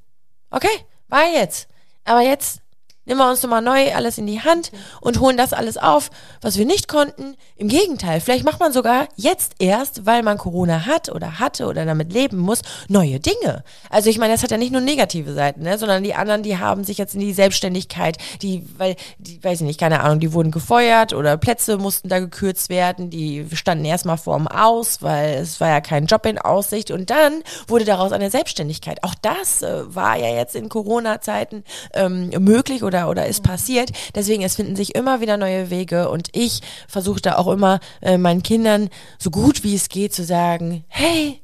okay, war jetzt. Aber jetzt nehmen wir uns nochmal neu alles in die Hand und holen das alles auf, was wir nicht konnten. Im Gegenteil, vielleicht macht man sogar jetzt erst, weil man Corona hat oder hatte oder damit leben muss, neue Dinge. Also ich meine, das hat ja nicht nur negative Seiten, ne, sondern die anderen, die haben sich jetzt in die Selbstständigkeit, die, weil, die, weiß ich nicht, keine Ahnung, die wurden gefeuert oder Plätze mussten da gekürzt werden, die standen erstmal vorm Aus, weil es war ja kein Job in Aussicht und dann wurde daraus eine Selbstständigkeit. Auch das äh, war ja jetzt in Corona-Zeiten ähm, möglich oder, oder ist passiert. Deswegen, es finden sich immer wieder neue Wege und ich versuche da auch immer äh, meinen Kindern so gut wie es geht zu sagen, hey,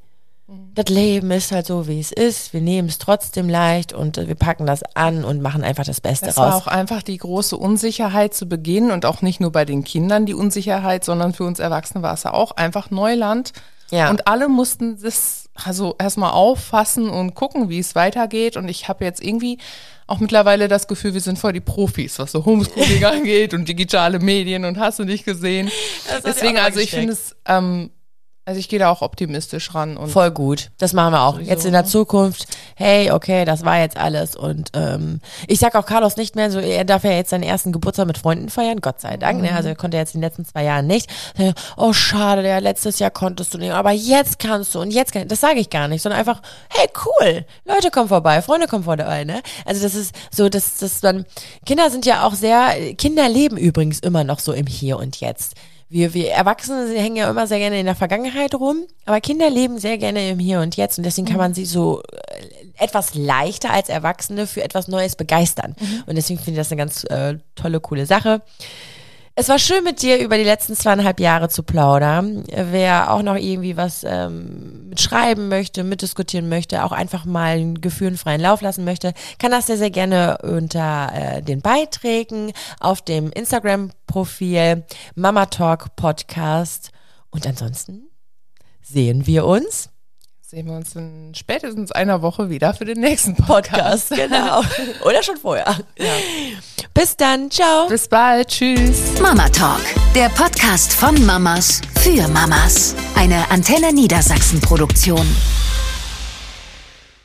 das Leben ist halt so, wie es ist. Wir nehmen es trotzdem leicht und äh, wir packen das an und machen einfach das Beste Das war raus. auch einfach die große Unsicherheit zu Beginn und auch nicht nur bei den Kindern die Unsicherheit, sondern für uns Erwachsene war es ja auch einfach Neuland. Ja. Und alle mussten das also erstmal auffassen und gucken, wie es weitergeht. Und ich habe jetzt irgendwie auch mittlerweile das Gefühl, wir sind voll die Profis, was so Homeschooling angeht und digitale Medien und hast du nicht gesehen. Deswegen, also ich finde es, ähm, also ich gehe da auch optimistisch ran und Voll gut. Das machen wir auch. Sowieso, Jetzt in der ne? Zukunft, hey, okay, das war jetzt alles. Und ähm, ich sag auch Carlos nicht mehr so, er darf ja jetzt seinen ersten Geburtstag mit Freunden feiern, Gott sei Dank. Ne? Also er konnte jetzt in den letzten zwei Jahren nicht. Äh, Oh, schade, der letztes Jahr konntest du nicht, aber jetzt kannst du und jetzt kann, das sage ich gar nicht, sondern einfach, hey, cool, Leute kommen vorbei, Freunde kommen vorbei, ne? Also das ist so, dass dass man Kinder sind ja auch sehr, Kinder leben übrigens immer noch so im Hier und Jetzt. Wir, wir Erwachsene hängen ja immer sehr gerne in der Vergangenheit rum, aber Kinder leben sehr gerne im Hier und Jetzt und deswegen kann man sie so äh, etwas leichter als Erwachsene für etwas Neues begeistern. Und deswegen finde ich das eine ganz äh, tolle, coole Sache. Es war schön mit dir über die letzten zweieinhalb Jahre zu plaudern. Wer auch noch irgendwie was ähm, mitschreiben möchte, mitdiskutieren möchte, auch einfach mal einen gefühlenfreien Lauf lassen möchte, kann das sehr, sehr gerne unter äh, den Beiträgen auf dem Instagram-Profil Mama Talk Podcast. Und ansonsten sehen wir uns sehen wir uns in spätestens einer Woche wieder für den nächsten Podcast. Genau. Oder schon vorher. Ja. Bis dann. Ciao. Bis bald. Tschüss. Mama Talk, der Podcast von Mamas für Mamas. Eine Antenne Niedersachsen Produktion.